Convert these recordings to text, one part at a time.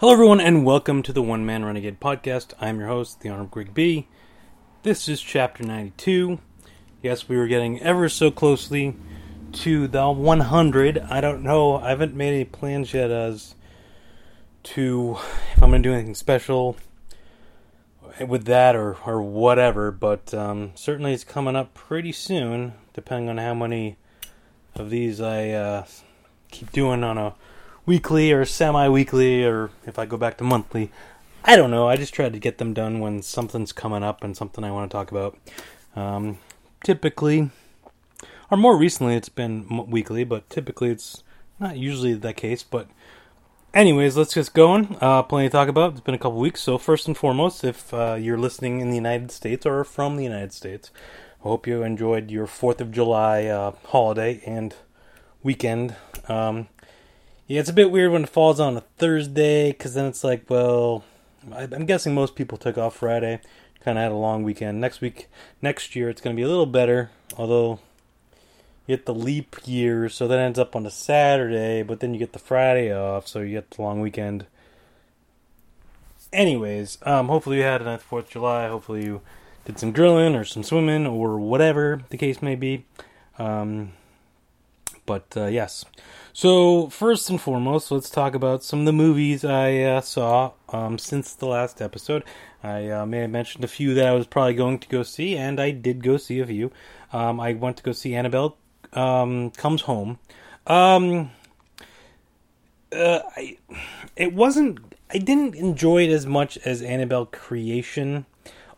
Hello, everyone, and welcome to the One Man Renegade Podcast. I'm your host, the Honorable Greg B. This is Chapter 92. Yes, we were getting ever so closely to the 100. I don't know, I haven't made any plans yet as to if I'm going to do anything special with that or, or whatever, but um, certainly it's coming up pretty soon, depending on how many of these I uh, keep doing on a weekly or semi-weekly or if I go back to monthly. I don't know. I just try to get them done when something's coming up and something I want to talk about. Um, typically, or more recently, it's been weekly, but typically it's not usually the case. But, anyways, let's get going. Uh, plenty to talk about. It's been a couple weeks. So, first and foremost, if uh, you're listening in the United States or from the United States, I hope you enjoyed your 4th of July uh, holiday and weekend. Um, yeah, it's a bit weird when it falls on a Thursday because then it's like, well, I'm guessing most people took off Friday, kind of had a long weekend. Next week, next year, it's going to be a little better, although you get the leap year, so that ends up on a Saturday, but then you get the Friday off, so you get the long weekend. Anyways, um, hopefully you had a nice 4th of July. Hopefully you did some grilling or some swimming or whatever the case may be. Um, but uh, yes. So, first and foremost, let's talk about some of the movies I uh, saw um, since the last episode. I uh, may have mentioned a few that I was probably going to go see, and I did go see a few. Um, I went to go see Annabelle um, Comes Home. Um, uh, I, it wasn't. I didn't enjoy it as much as Annabelle Creation,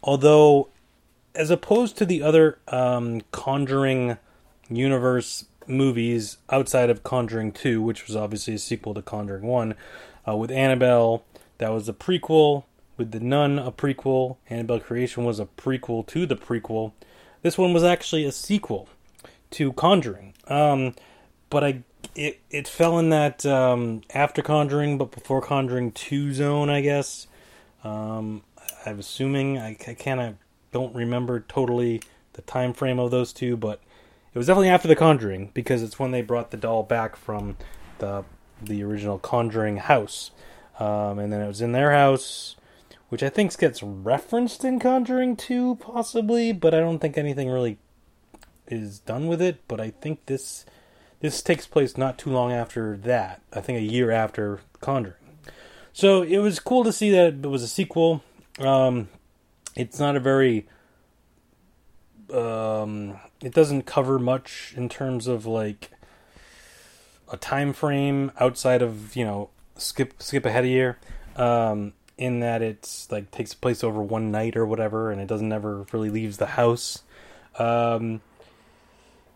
although, as opposed to the other um, Conjuring universe movies outside of Conjuring 2, which was obviously a sequel to Conjuring 1, uh, with Annabelle, that was a prequel. With The Nun, a prequel. Annabelle Creation was a prequel to the prequel. This one was actually a sequel to Conjuring. Um, but I it it fell in that um, after Conjuring but before Conjuring 2 zone, I guess. Um, I'm assuming I, I kind of don't remember totally the time frame of those two, but it was definitely after The Conjuring because it's when they brought the doll back from the the original Conjuring house, um, and then it was in their house, which I think gets referenced in Conjuring 2 possibly, but I don't think anything really is done with it. But I think this this takes place not too long after that. I think a year after Conjuring. So it was cool to see that it was a sequel. Um, it's not a very um, it doesn't cover much in terms of like a time frame outside of you know skip skip ahead a year um, in that it's like takes place over one night or whatever and it doesn't ever really leaves the house. Um,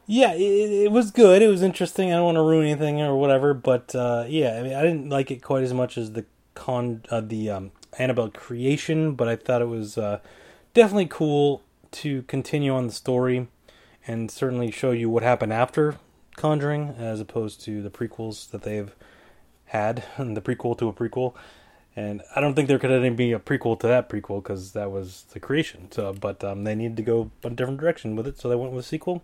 yeah it, it was good. It was interesting. I don't want to ruin anything or whatever but uh, yeah I, mean, I didn't like it quite as much as the con uh, the um, annabelle creation but i thought it was uh, definitely cool to continue on the story and certainly show you what happened after Conjuring as opposed to the prequels that they've had and the prequel to a prequel. And I don't think there could even be a prequel to that prequel because that was the creation. So, but um, they needed to go a different direction with it, so they went with a sequel.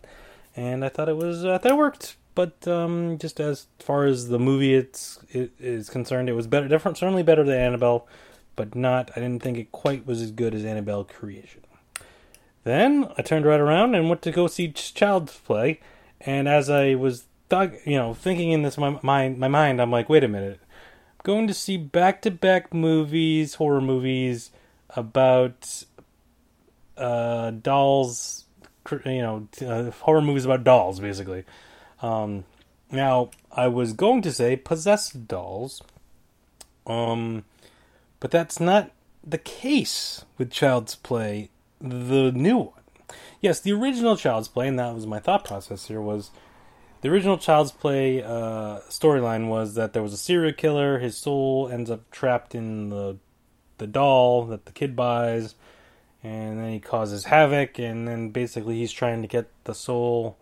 And I thought it was thought it worked. But um, just as far as the movie it's it is concerned, it was better, different, certainly better than Annabelle, but not. I didn't think it quite was as good as Annabelle Creation. Then I turned right around and went to go see Child's Play. And as I was, thug- you know, thinking in this my mind, my mind, I'm like, wait a minute, I'm going to see back-to-back movies, horror movies about uh, dolls, you know, uh, horror movies about dolls, basically. Um, now I was going to say possessed dolls, um, but that's not the case with Child's Play the new one. yes, the original Child's Play, and that was my thought process here was the original Child's Play uh, storyline was that there was a serial killer. His soul ends up trapped in the the doll that the kid buys, and then he causes havoc. And then basically he's trying to get the soul,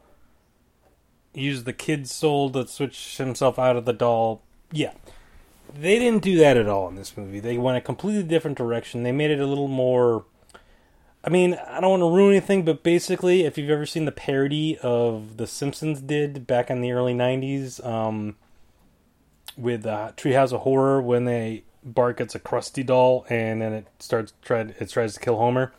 use the kid's soul to switch himself out of the doll. Yeah, they didn't do that at all in this movie. They went a completely different direction. They made it a little more. I mean, I don't want to ruin anything, but basically, if you've ever seen the parody of The Simpsons did back in the early '90s, um, with uh, Treehouse of Horror, when they Bart gets a Krusty doll and then it starts trying it tries to kill Homer,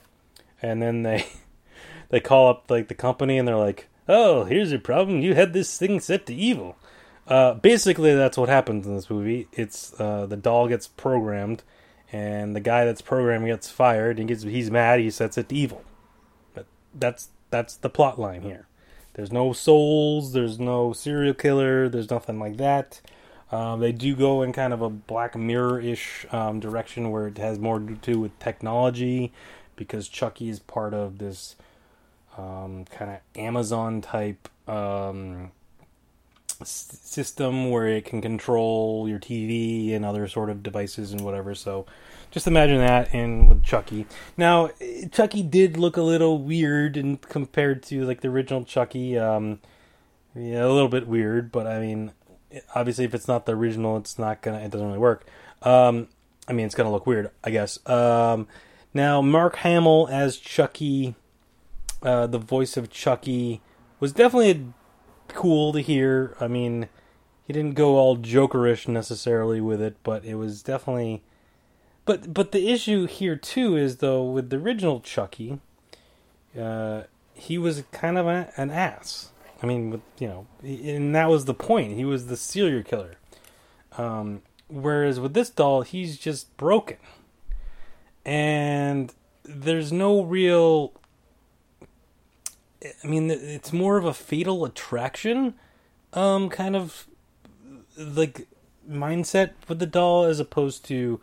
and then they they call up like the company and they're like, "Oh, here's your problem. You had this thing set to evil." Uh, basically, that's what happens in this movie. It's uh, the doll gets programmed, and the guy that's programming gets fired. And gets he's mad. He sets it to evil. But that's that's the plot line here. There's no souls. There's no serial killer. There's nothing like that. Um, they do go in kind of a Black Mirror ish um, direction where it has more to do with technology because Chucky is part of this um, kind of Amazon type um, system where it can control your TV and other sort of devices and whatever. So just imagine that in with Chucky. Now, Chucky did look a little weird and compared to like the original Chucky. Um, yeah, a little bit weird, but I mean, obviously, if it's not the original, it's not gonna. It doesn't really work. Um, I mean, it's gonna look weird, I guess. Um, now, Mark Hamill as Chucky, uh, the voice of Chucky, was definitely cool to hear. I mean, he didn't go all jokerish necessarily with it, but it was definitely. But but the issue here too is though with the original Chucky, uh, he was kind of a, an ass. I mean, with, you know, and that was the point. He was the serial killer. Um, whereas with this doll, he's just broken, and there's no real I mean, it's more of a fatal attraction, um, kind of like mindset with the doll as opposed to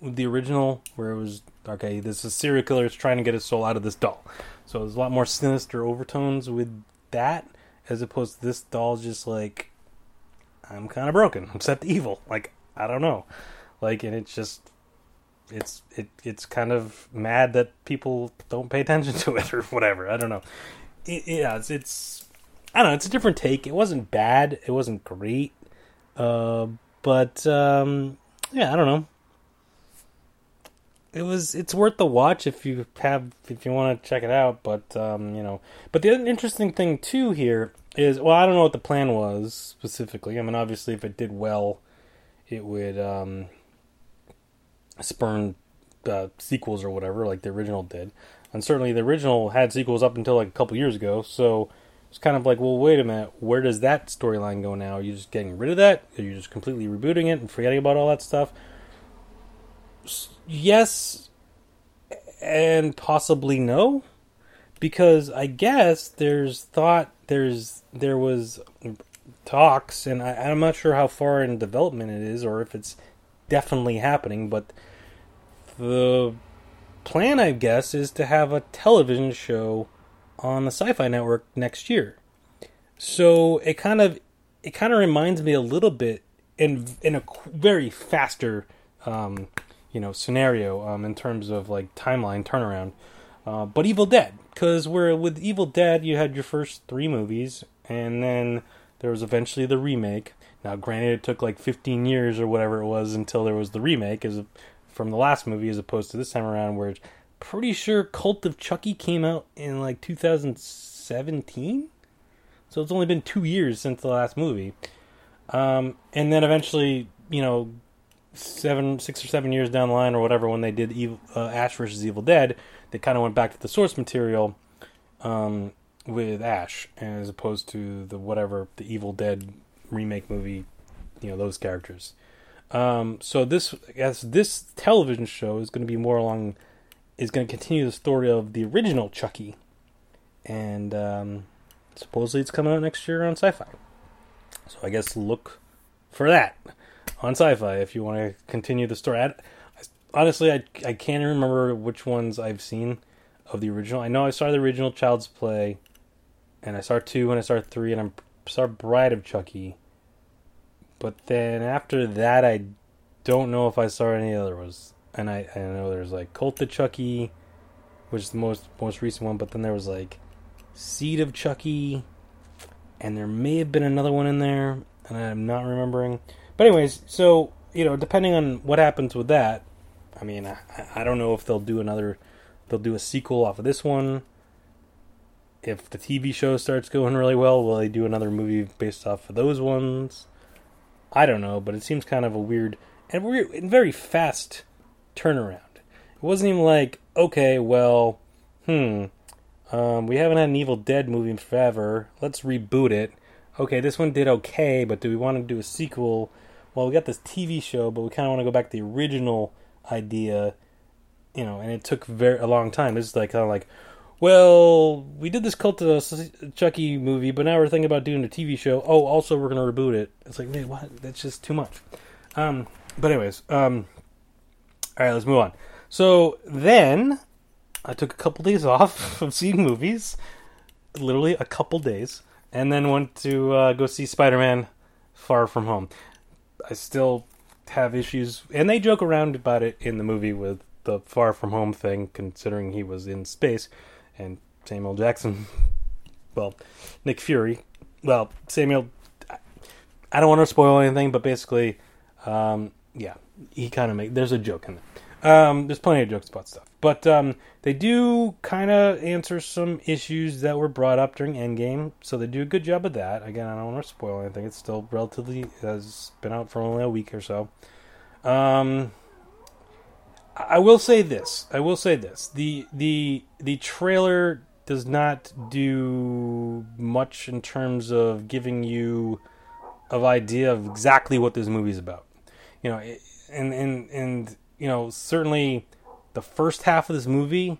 the original, where it was okay. This is serial killer is trying to get his soul out of this doll, so there's a lot more sinister overtones with that as opposed to this doll. Just like I'm kind of broken. I'm set to evil. Like I don't know, like and it's just it's it it's kind of mad that people don't pay attention to it or whatever. I don't know. It, yeah, it's, it's I don't know. It's a different take. It wasn't bad. It wasn't great. Uh, but um, yeah, I don't know. It was. It's worth the watch if you have if you want to check it out. But um, you know. But the interesting thing too here is well, I don't know what the plan was specifically. I mean, obviously, if it did well, it would. Um, spurn uh, sequels or whatever, like the original did. And certainly the original had sequels up until like a couple years ago. So it's kind of like, well, wait a minute, where does that storyline go now? Are you just getting rid of that? Are you just completely rebooting it and forgetting about all that stuff? Yes, and possibly no, because I guess there's thought there's there was talks, and I, I'm not sure how far in development it is, or if it's definitely happening, but the plan, I guess, is to have a television show on the Syfy Network next year. So it kind of it kind of reminds me a little bit in in a very faster um, you know scenario um, in terms of like timeline turnaround. Uh, but Evil Dead, because where with Evil Dead you had your first three movies, and then there was eventually the remake. Now, granted, it took like 15 years or whatever it was until there was the remake, as from the last movie as opposed to this time around, where it's pretty sure Cult of Chucky came out in like 2017. So it's only been two years since the last movie. Um, and then eventually, you know, seven, six or seven years down the line or whatever, when they did Evil, uh, Ash versus Evil Dead, they kind of went back to the source material um, with Ash, as opposed to the whatever the Evil Dead remake movie, you know, those characters. Um, so this, I guess, this television show is going to be more along, is going to continue the story of the original Chucky, and um, supposedly it's coming out next year on Syfy. So I guess look for that on Syfy if you want to continue the story. I, honestly, I I can't remember which ones I've seen of the original. I know I saw the original Child's Play, and I saw two and I saw three, and I saw Bride of Chucky. But then after that, I don't know if I saw any other ones. And I, I know there's like Cult of Chucky, which is the most most recent one. But then there was like Seed of Chucky, and there may have been another one in there, and I'm not remembering. But anyways, so you know, depending on what happens with that, I mean, I, I don't know if they'll do another, they'll do a sequel off of this one. If the TV show starts going really well, will they do another movie based off of those ones? I don't know, but it seems kind of a weird and weird very fast turnaround. It wasn't even like, okay, well, hmm, um, we haven't had an Evil Dead movie in forever. Let's reboot it. Okay, this one did okay, but do we want to do a sequel? Well, we got this TV show, but we kind of want to go back to the original idea, you know, and it took very a long time. It's like kind of like, well, we did this Cult of Chucky movie, but now we're thinking about doing a TV show. Oh, also we're gonna reboot it. It's like, man, what? That's just too much. Um, but anyways, um, all right, let's move on. So then, I took a couple days off of seeing movies, literally a couple days, and then went to uh, go see Spider-Man: Far From Home. I still have issues, and they joke around about it in the movie with the Far From Home thing, considering he was in space and Samuel Jackson, well, Nick Fury, well, Samuel, I don't want to spoil anything, but basically, um, yeah, he kind of make there's a joke in there. Um, there's plenty of jokes about stuff, but um, they do kind of answer some issues that were brought up during Endgame, so they do a good job of that. Again, I don't want to spoil anything; it's still relatively has been out for only a week or so. Um, I will say this. I will say this. The the the trailer does not do much in terms of giving you of idea of exactly what this movie is about. You know, and and and you know, certainly the first half of this movie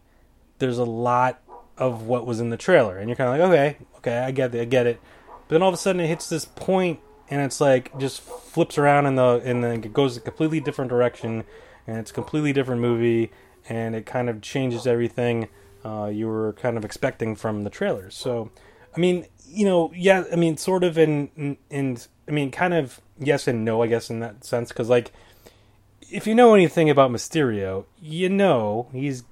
there's a lot of what was in the trailer and you're kind of like, "Okay, okay, I get it. I get it." But then all of a sudden it hits this point and it's like just flips around in the and then it goes a completely different direction and it's a completely different movie, and it kind of changes everything uh, you were kind of expecting from the trailers. So, I mean, you know, yeah, I mean, sort of, in, in, I mean, kind of yes and no, I guess, in that sense, because like, if you know anything about Mysterio, you know he's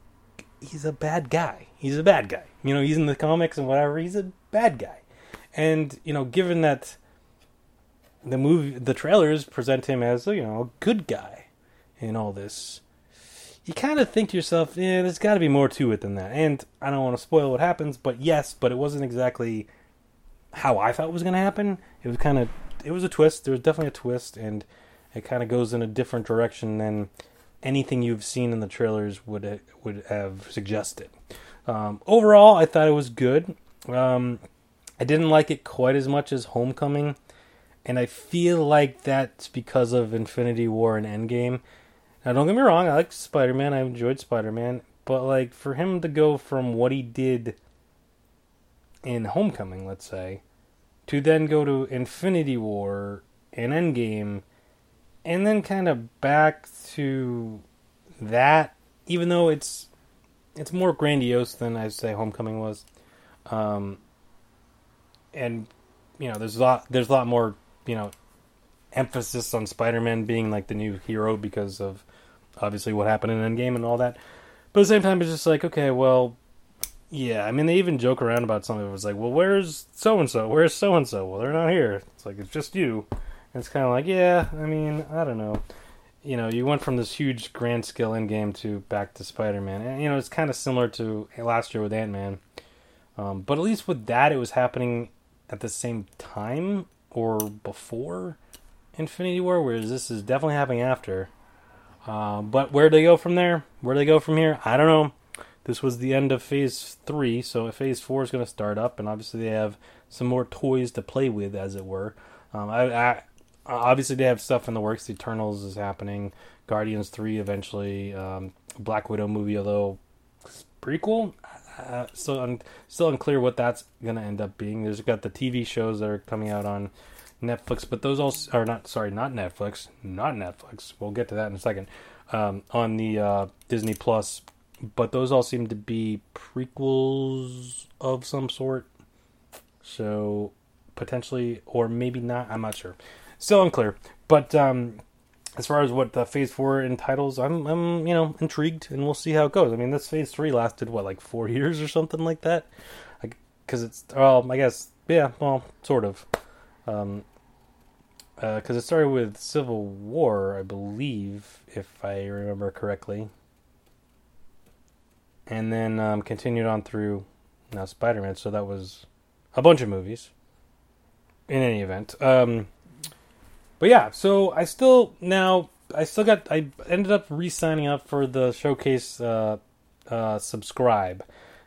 he's a bad guy. He's a bad guy. You know, he's in the comics and whatever. He's a bad guy, and you know, given that the movie, the trailers present him as you know a good guy in all this, you kind of think to yourself, yeah, there's got to be more to it than that. And I don't want to spoil what happens, but yes, but it wasn't exactly how I thought was going to happen. It was kind of, it was a twist. There was definitely a twist, and it kind of goes in a different direction than anything you've seen in the trailers would would have suggested. Um, overall, I thought it was good. Um, I didn't like it quite as much as Homecoming, and I feel like that's because of Infinity War and Endgame. Now, don't get me wrong, I like Spider Man. I enjoyed Spider Man, but like for him to go from what he did in Homecoming, let's say, to then go to Infinity War and Endgame, and then kind of back to that, even though it's it's more grandiose than I'd say Homecoming was, um, and you know there's a lot there's a lot more you know emphasis on Spider-Man being like the new hero because of obviously what happened in Endgame and all that. But at the same time, it's just like, okay, well, yeah. I mean, they even joke around about something. It was like, well, where's so and so? Where's so and so? Well, they're not here. It's like it's just you. And it's kind of like, yeah. I mean, I don't know. You know, you went from this huge grand scale Endgame to back to Spider-Man, and you know, it's kind of similar to last year with Ant-Man. Um, but at least with that, it was happening at the same time or before Infinity War, whereas this is definitely happening after. Uh, but where do they go from there? Where do they go from here? I don't know. This was the end of Phase Three, so Phase Four is going to start up, and obviously they have some more toys to play with, as it were. Um, I, I, obviously they have stuff in the works. The Eternals is happening. Guardians Three eventually. Um, Black Widow movie, although prequel, uh, still un- still unclear what that's going to end up being. There's got the TV shows that are coming out on Netflix, but those all are not sorry, not Netflix, not Netflix. We'll get to that in a second. Um, on the uh, Disney Plus but those all seem to be prequels of some sort. So potentially, or maybe not. I'm not sure. Still unclear. But um, as far as what the Phase Four entitles, I'm I'm you know intrigued, and we'll see how it goes. I mean, this Phase Three lasted what like four years or something like that. Because it's well, I guess yeah, well, sort of. Um, because uh, it started with Civil War, I believe, if I remember correctly, and then um, continued on through now Spider Man. So that was a bunch of movies. In any event, um, but yeah, so I still now I still got I ended up re-signing up for the showcase uh, uh, subscribe.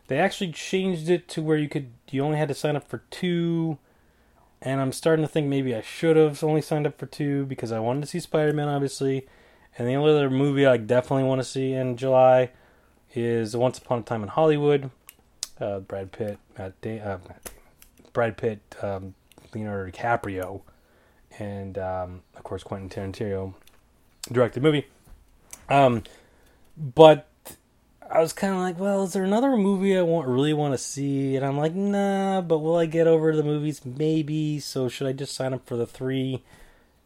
They actually changed it to where you could you only had to sign up for two and I'm starting to think maybe I should have only signed up for two because I wanted to see Spider Man, obviously. And the only other movie I definitely want to see in July is Once Upon a Time in Hollywood. Uh, Brad Pitt, Matt, uh, Matt Brad Pitt, um, Leonardo DiCaprio, and um, of course Quentin Tarantino directed movie. Um, but I was kind of like, well, is there another movie I want really want to see? And I'm like, nah, but will I get over to the movies? Maybe. So should I just sign up for the three,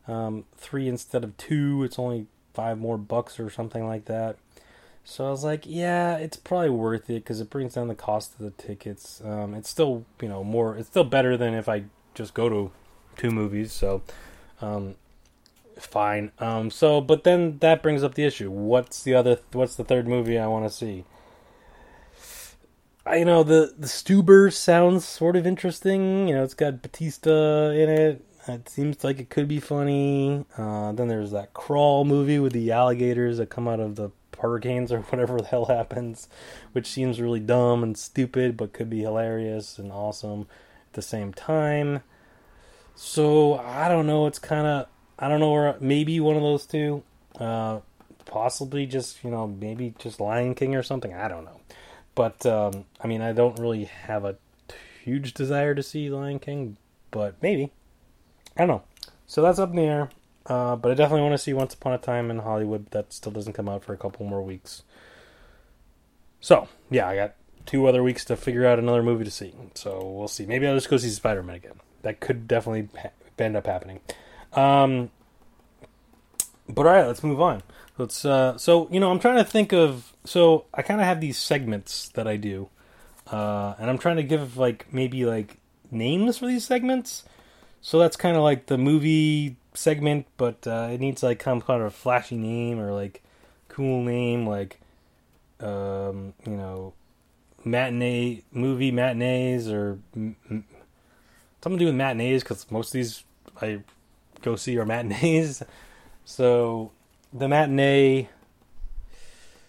um, three instead of two? It's only five more bucks or something like that. So I was like, yeah, it's probably worth it because it brings down the cost of the tickets. Um, it's still, you know, more. It's still better than if I just go to two movies. So, um, fine. Um, so, but then that brings up the issue. What's the other? What's the third movie I want to see? I, you know, the the Stuber sounds sort of interesting. You know, it's got Batista in it. It seems like it could be funny. Uh, then there's that Crawl movie with the alligators that come out of the hurricanes or whatever the hell happens, which seems really dumb and stupid, but could be hilarious and awesome at the same time. So I don't know. It's kind of I don't know where maybe one of those two, uh, possibly just you know maybe just Lion King or something. I don't know, but um, I mean I don't really have a huge desire to see Lion King, but maybe I don't know. So that's up in the air. Uh, but I definitely want to see Once Upon a Time in Hollywood. That still doesn't come out for a couple more weeks. So yeah, I got two other weeks to figure out another movie to see. So we'll see. Maybe I'll just go see Spider Man again. That could definitely ha- end up happening. Um, but all right, let's move on. Let's. Uh, so you know, I'm trying to think of. So I kind of have these segments that I do, uh, and I'm trying to give like maybe like names for these segments. So that's kind of like the movie segment, but uh, it needs like some kind of a flashy name or like cool name, like um, you know, matinee movie matinees or m- m- something to do with matinees because most of these I go see our matinees. So the matinee.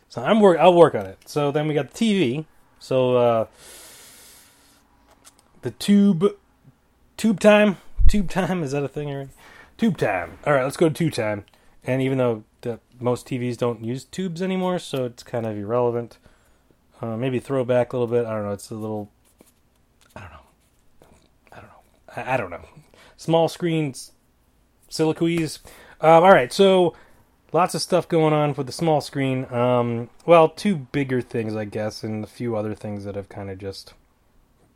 So I'm work. I'll work on it. So then we got the TV. So uh, the tube, tube time, tube time. Is that a thing already? Tube time. All right, let's go to tube time. And even though the, most TVs don't use tubes anymore, so it's kind of irrelevant. Uh, maybe throwback a little bit. I don't know. It's a little. I don't know. I don't know. I, I don't know. Small screens Siliquies. Um, all right, so lots of stuff going on with the small screen. Um, well, two bigger things, I guess, and a few other things that have kind of just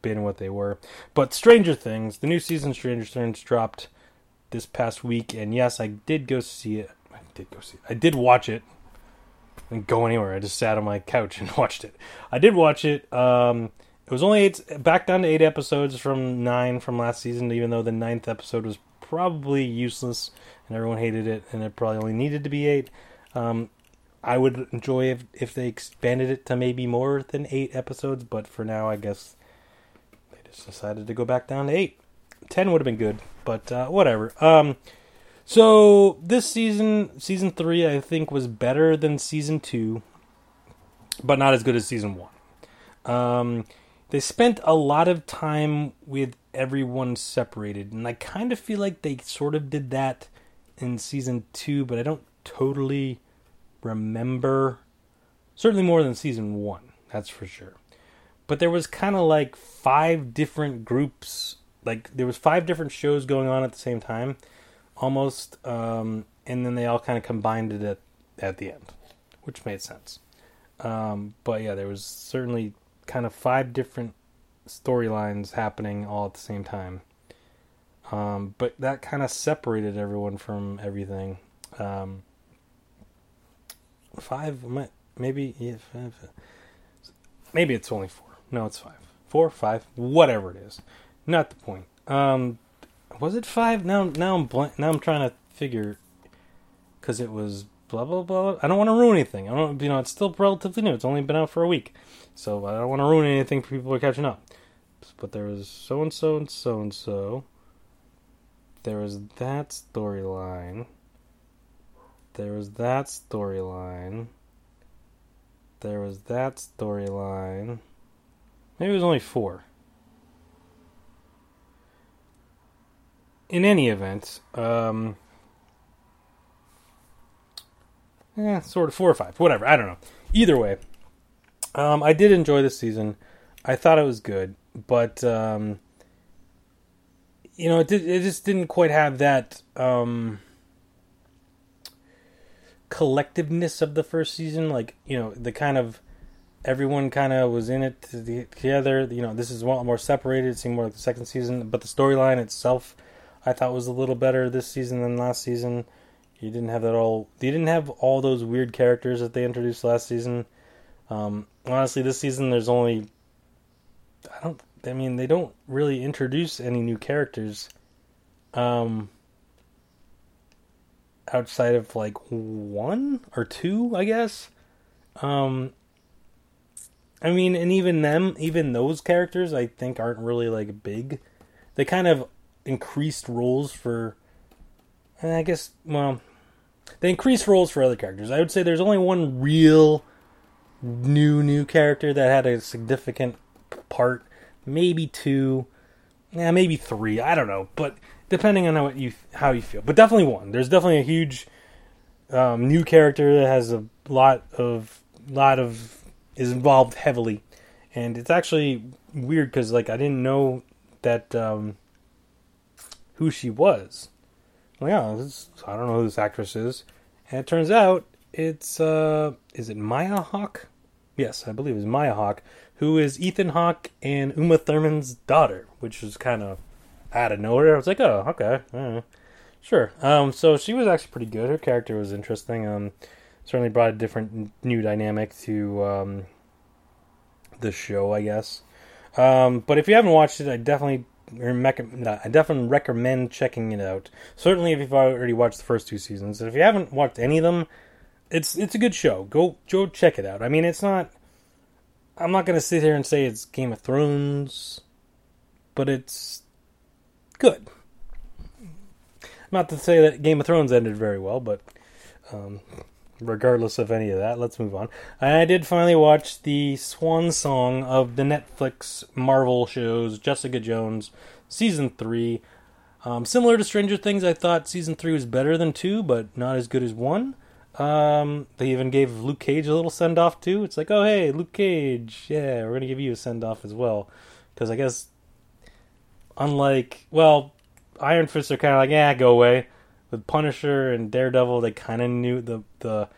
been what they were. But Stranger Things, the new season Stranger Things dropped this past week, and yes, I did go see it. I did go see it. I did watch it. I didn't go anywhere. I just sat on my couch and watched it. I did watch it. Um, it was only eight, back down to eight episodes from nine from last season, even though the ninth episode was probably useless and everyone hated it, and it probably only needed to be eight. Um, I would enjoy if if they expanded it to maybe more than eight episodes, but for now, I guess they just decided to go back down to eight. Ten would have been good, but uh, whatever. Um, so this season, season three, I think was better than season two, but not as good as season one. Um, they spent a lot of time with everyone separated, and I kind of feel like they sort of did that in season two, but I don't totally remember. Certainly more than season one, that's for sure. But there was kind of like five different groups, like there was five different shows going on at the same time, almost, um, and then they all kind of combined it at, at the end, which made sense. Um, but yeah, there was certainly kind of five different storylines happening all at the same time. Um, but that kind of separated everyone from everything. Um, five, maybe, yeah, five, maybe it's only four. No, it's five, four, five, whatever it is. Not the point. Um, was it five? Now, now I'm. Now I'm trying to figure because it was blah blah blah. I don't want to ruin anything. I don't, you know, it's still relatively new. It's only been out for a week, so I don't want to ruin anything for people who are catching up. But there was so and so and so and so. There was that storyline. There was that storyline. There was that storyline. Maybe it was only four. In any event, um, yeah, sort of four or five, whatever. I don't know. Either way, um, I did enjoy this season. I thought it was good, but um, you know, it did, it just didn't quite have that um, collectiveness of the first season. Like you know, the kind of everyone kind of was in it together. You know, this is a lot more separated. It seemed more like the second season, but the storyline itself, I thought was a little better this season than last season. You didn't have that all. You didn't have all those weird characters that they introduced last season. Um, honestly, this season there's only. I don't. I mean, they don't really introduce any new characters. Um, outside of like one or two, I guess. Um, I mean, and even them, even those characters, I think aren't really like big. They kind of increased roles for. I guess, well, they increase roles for other characters. I would say there's only one real new new character that had a significant part, maybe two, yeah, maybe three. I don't know, but depending on how you how you feel, but definitely one. There's definitely a huge um, new character that has a lot of lot of is involved heavily, and it's actually weird because like I didn't know that um, who she was. Well, yeah, this, I don't know who this actress is, and it turns out it's uh, is it Maya Hawke? Yes, I believe it's Maya Hawke, who is Ethan Hawke and Uma Thurman's daughter, which is kind of out of nowhere. I was like, oh, okay, sure. Um, so she was actually pretty good. Her character was interesting. Um, certainly brought a different new dynamic to um, the show, I guess. Um, but if you haven't watched it, I definitely I definitely recommend checking it out. Certainly, if you've already watched the first two seasons, and if you haven't watched any of them, it's it's a good show. Go go check it out. I mean, it's not. I'm not going to sit here and say it's Game of Thrones, but it's good. Not to say that Game of Thrones ended very well, but um, regardless of any of that, let's move on. I did finally watch the swan song of the Netflix Marvel shows, Jessica Jones, season three. Um, similar to Stranger Things, I thought season three was better than two, but not as good as one. Um, they even gave Luke Cage a little send off too. It's like, oh hey, Luke Cage, yeah, we're gonna give you a send off as well, because I guess, unlike well, Iron Fist are kind of like, yeah, go away with Punisher and Daredevil, they kind of knew the the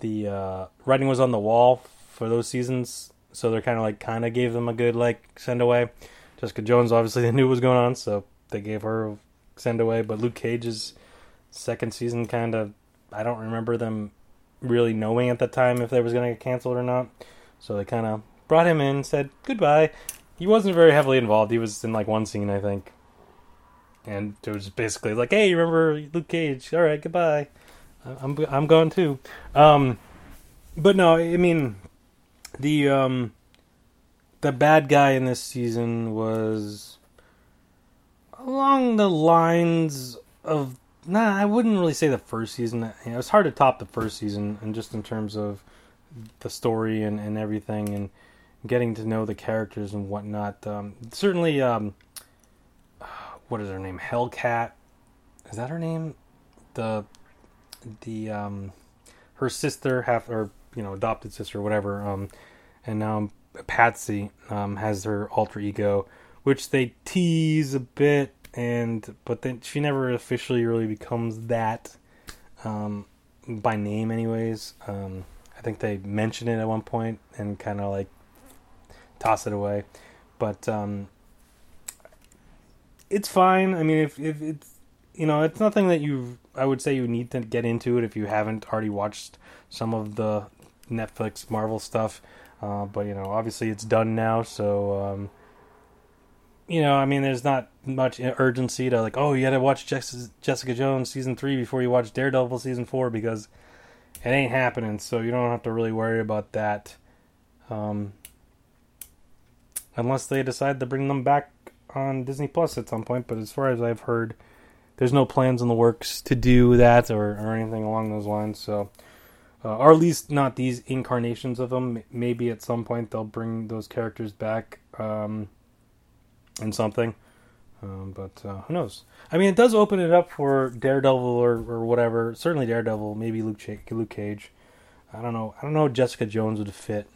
the uh, writing was on the wall for those seasons, so they're kind of like kind of gave them a good like send away. Jessica Jones, obviously, they knew what was going on, so they gave her send away. But Luke Cage's second season, kind of, I don't remember them really knowing at the time if they was going to get canceled or not. So they kind of brought him in, said goodbye. He wasn't very heavily involved. He was in like one scene, I think and it was basically like, "Hey, remember Luke Cage? All right, goodbye. I'm I'm going too." Um, but no, I mean, the um, the bad guy in this season was along the lines of nah. I wouldn't really say the first season. You know, it was hard to top the first season, and just in terms of the story and, and everything, and getting to know the characters and whatnot. Um, certainly. Um, what is her name? Hellcat. Is that her name? The the um her sister half or you know adopted sister whatever um and now Patsy um has her alter ego which they tease a bit and but then she never officially really becomes that um by name anyways um I think they mention it at one point and kind of like toss it away. But um, it's fine. I mean, if if it's you know, it's nothing that you I would say you need to get into it if you haven't already watched some of the Netflix Marvel stuff. Uh, but you know, obviously it's done now, so um, you know, I mean, there's not much urgency to like, oh, you got to watch Jessica Jones season three before you watch Daredevil season four because it ain't happening. So you don't have to really worry about that, um, unless they decide to bring them back on Disney Plus at some point. But as far as I've heard, there's no plans in the works to do that or, or anything along those lines. So, uh, or at least not these incarnations of them. Maybe at some point they'll bring those characters back. Um, in something. Um, but uh, who knows? I mean, it does open it up for Daredevil or, or whatever. Certainly Daredevil, maybe Luke, Ch- Luke Cage. I don't know. I don't know. Jessica Jones would fit,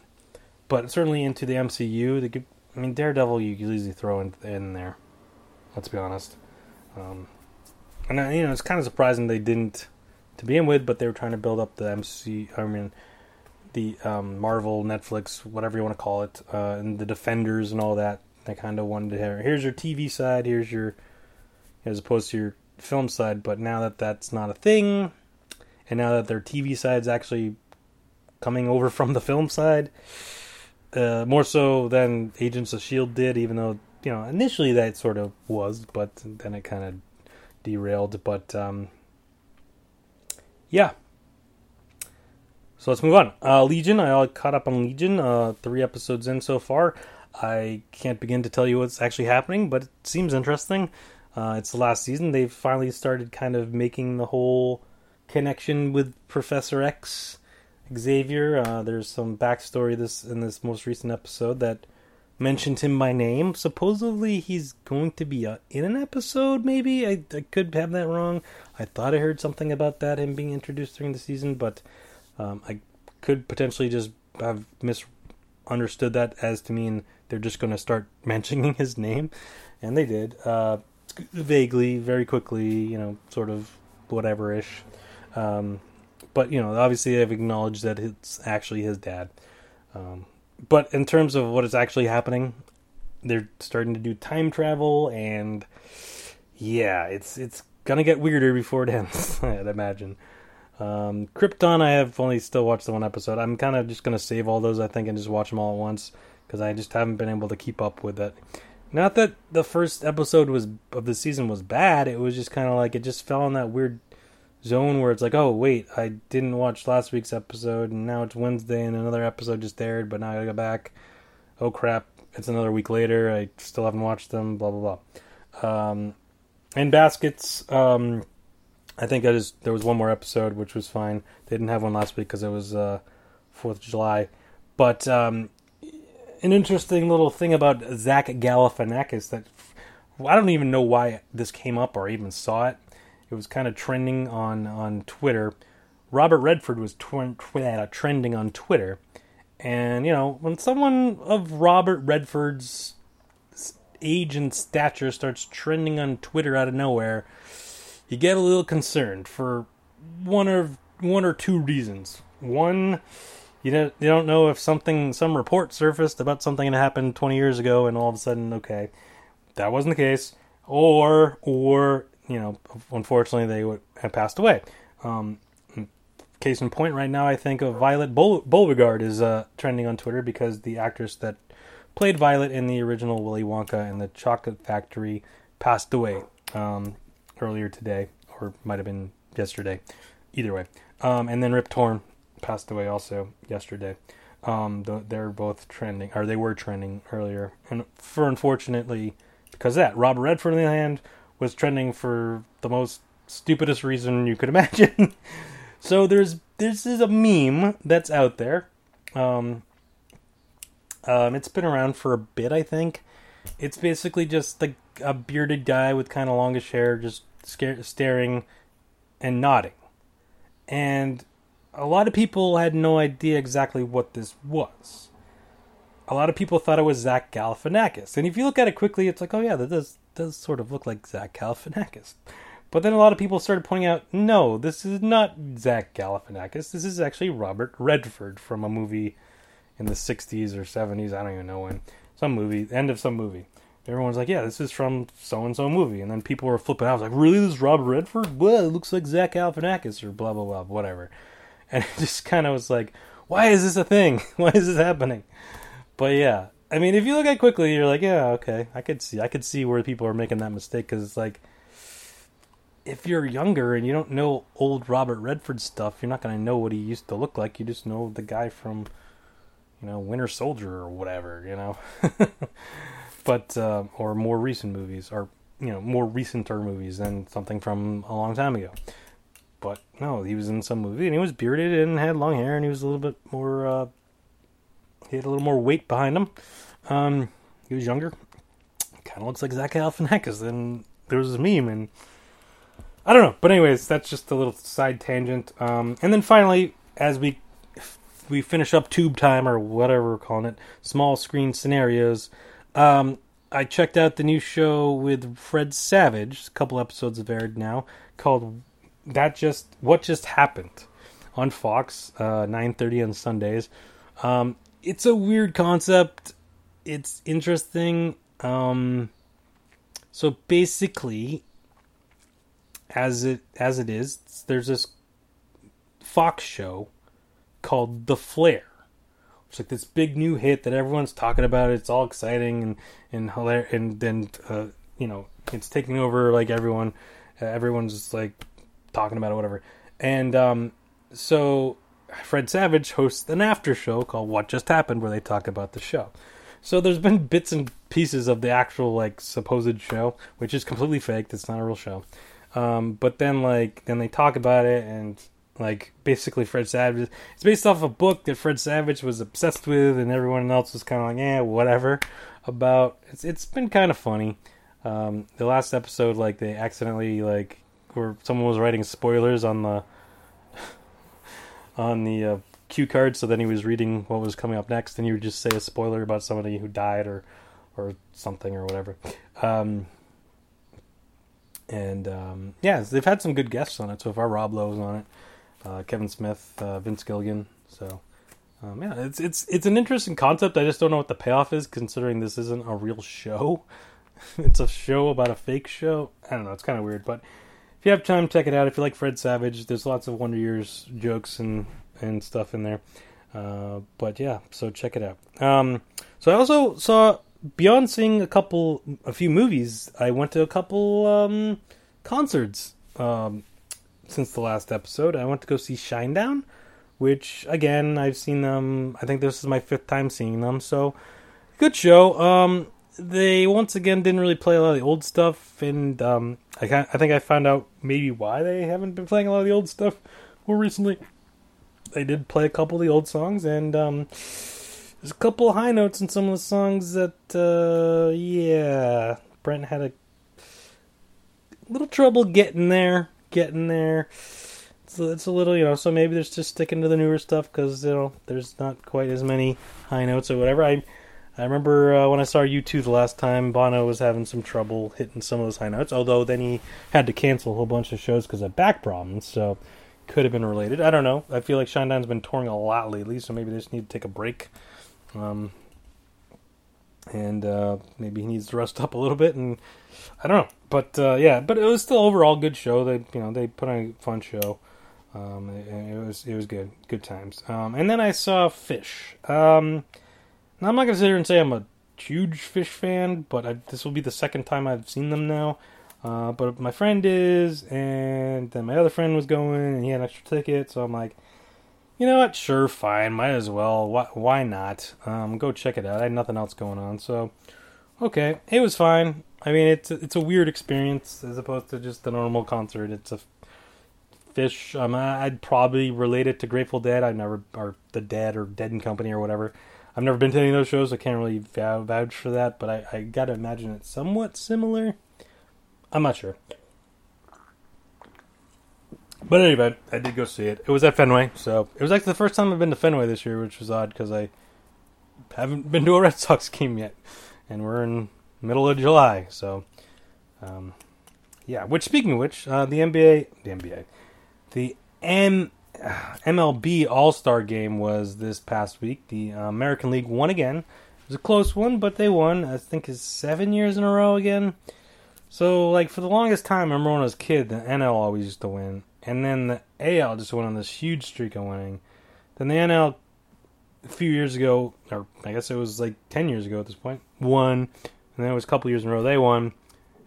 but certainly into the MCU. They could, I mean, Daredevil you could easily throw in, in there. Let's be honest. Um, and uh, you know, it's kind of surprising they didn't to begin with, but they were trying to build up the MC. I mean, the um, Marvel, Netflix, whatever you want to call it, uh, and the Defenders and all that They kind of wanted to have here's your TV side, here's your as opposed to your film side. But now that that's not a thing, and now that their TV side's actually coming over from the film side, uh, more so than Agents of Shield did, even though you know initially that sort of was, but then it kind of derailed. But um, yeah. So let's move on. Uh, Legion, I caught up on Legion. Uh, three episodes in so far. I can't begin to tell you what's actually happening, but it seems interesting. Uh, it's the last season. They've finally started kind of making the whole connection with Professor X, Xavier. Uh, there's some backstory this in this most recent episode that mentioned him by name. Supposedly he's going to be uh, in an episode. Maybe I, I could have that wrong. I thought I heard something about that him being introduced during the season, but um, I could potentially just have misunderstood that as to mean they're just going to start mentioning his name, and they did uh, vaguely, very quickly, you know, sort of whatever ish. Um, but you know, obviously, they've acknowledged that it's actually his dad. Um, but in terms of what is actually happening, they're starting to do time travel, and yeah, it's it's gonna get weirder before it ends. I'd imagine. Um, Krypton, I have only still watched the one episode. I'm kind of just gonna save all those, I think, and just watch them all at once because I just haven't been able to keep up with it. Not that the first episode was of the season was bad. It was just kind of like it just fell in that weird zone where it's like, oh wait, I didn't watch last week's episode, and now it's Wednesday, and another episode just aired, but now I gotta go back. Oh crap, it's another week later. I still haven't watched them. Blah blah blah. Um, and baskets. Um, I think that is there was one more episode which was fine. They didn't have one last week because it was uh, Fourth of July, but um, an interesting little thing about Zach Galifianakis that I don't even know why this came up or even saw it. It was kind of trending on on Twitter. Robert Redford was tw- tw- trending on Twitter, and you know when someone of Robert Redford's age and stature starts trending on Twitter out of nowhere, you get a little concerned for one or one or two reasons. One you don't you don't know if something some report surfaced about something that happened 20 years ago and all of a sudden okay that wasn't the case or or you know unfortunately they would have passed away um, case in point right now i think of violet beauregarde is uh, trending on twitter because the actress that played violet in the original willy wonka and the chocolate factory passed away um, earlier today or might have been yesterday either way um, and then rip torn passed away also yesterday. Um, the, they're both trending, or they were trending earlier. And for unfortunately, because that Robert Redford, on the other hand, was trending for the most stupidest reason you could imagine. so there's this is a meme that's out there. Um, um, it's been around for a bit, I think. It's basically just like a bearded guy with kind of longish hair, just scare, staring and nodding. And a lot of people had no idea exactly what this was. A lot of people thought it was Zach Galifianakis, and if you look at it quickly, it's like, oh yeah, that does does sort of look like Zach Galifianakis. But then a lot of people started pointing out, no, this is not Zach Galifianakis. This is actually Robert Redford from a movie in the 60s or 70s. I don't even know when. Some movie, end of some movie. Everyone's like, yeah, this is from so and so movie. And then people were flipping out. I was like, really? This is Robert Redford? Well, it looks like Zach Galifianakis or blah, blah, blah, whatever. And it just kind of was like, why is this a thing? Why is this happening? But yeah, I mean, if you look at quickly, you're like, yeah, okay, I could see, I could see where people are making that mistake because it's like, if you're younger and you don't know old Robert Redford stuff, you're not going to know what he used to look like. You just know the guy from, you know, Winter Soldier or whatever, you know. but uh, or more recent movies, or you know, more recenter movies than something from a long time ago. But no, he was in some movie and he was bearded and had long hair and he was a little bit more. Uh, he had a little more weight behind him. Um, he was younger. Kind of looks like Zach Galifianakis. Then there was this meme and I don't know, but anyways, that's just a little side tangent. Um, and then finally, as we we finish up Tube Time or whatever we're calling it, small screen scenarios. Um, I checked out the new show with Fred Savage. A couple episodes have aired now, called "That Just What Just Happened" on Fox, uh, nine thirty on Sundays. Um, it's a weird concept. It's interesting. Um, so basically, as it as it is, there's this Fox show called The Flare. It's like this big new hit that everyone's talking about. It's all exciting and and hilarious, and then uh, you know it's taking over like everyone. Uh, everyone's just like talking about it, whatever. And um, so Fred Savage hosts an after show called What Just Happened, where they talk about the show. So there's been bits and pieces of the actual like supposed show, which is completely fake. It's not a real show. Um, but then like then they talk about it and like basically Fred Savage it's based off a book that Fred Savage was obsessed with and everyone else was kind of like yeah whatever about it's it's been kind of funny. Um, the last episode like they accidentally like or someone was writing spoilers on the on the uh, cue card so then he was reading what was coming up next and he would just say a spoiler about somebody who died or or something or whatever. Um, and um, yeah, they've had some good guests on it so far. Rob Lowe's on it, uh, Kevin Smith, uh, Vince Gilligan. So um, yeah, it's it's it's an interesting concept. I just don't know what the payoff is, considering this isn't a real show. it's a show about a fake show. I don't know. It's kind of weird, but if you have time, check it out. If you like Fred Savage, there's lots of Wonder Years jokes and and stuff in there. Uh, but yeah, so check it out. Um, so I also saw beyond seeing a couple, a few movies, I went to a couple um, concerts um, since the last episode. I went to go see Shinedown, which again I've seen them. I think this is my fifth time seeing them, so good show. They once again didn't really play a lot of the old stuff, and um, I I think I found out maybe why they haven't been playing a lot of the old stuff more recently. They did play a couple of the old songs, and um, there's a couple of high notes in some of the songs that, uh, yeah, Brent had a little trouble getting there, getting there. So it's a little, you know, so maybe there's just sticking to the newer stuff because, you know, there's not quite as many high notes or whatever. I I remember uh, when I saw U2 the last time, Bono was having some trouble hitting some of those high notes, although then he had to cancel a whole bunch of shows because of back problems, so could have been related. I don't know. I feel like Shinedown's been touring a lot lately, so maybe they just need to take a break. Um, and uh, maybe he needs to rest up a little bit, and I don't know. But uh, yeah, but it was still overall good show. They you know they put on a fun show. Um, it, it, was it was good, good times. Um, and then I saw Phish. Um, now I'm not gonna sit here and say I'm a huge Phish fan, but I, this will be the second time I've seen them now. Uh, but my friend is, and then my other friend was going, and he had an extra ticket, so I'm like, you know what? Sure, fine. Might as well. Why, why not? Um, go check it out. I had nothing else going on, so okay, it was fine. I mean, it's a, it's a weird experience as opposed to just a normal concert. It's a Phish. Um, I'd probably relate it to Grateful Dead. I've never, or the Dead, or Dead and Company, or whatever. I've never been to any of those shows. I can't really vouch for that, but I, I gotta imagine it's somewhat similar. I'm not sure. But anyway, I did go see it. It was at Fenway, so it was actually the first time I've been to Fenway this year, which was odd because I haven't been to a Red Sox game yet, and we're in middle of July, so um, yeah. Which speaking of which, uh, the NBA, the NBA, the M, MLB All Star Game was this past week. The uh, American League won again. It was a close one, but they won. I think it's seven years in a row again. So like for the longest time, I remember when I was a kid, the NL always used to win, and then the AL just went on this huge streak of winning. Then the NL a few years ago, or I guess it was like ten years ago at this point, won, and then it was a couple years in a row they won,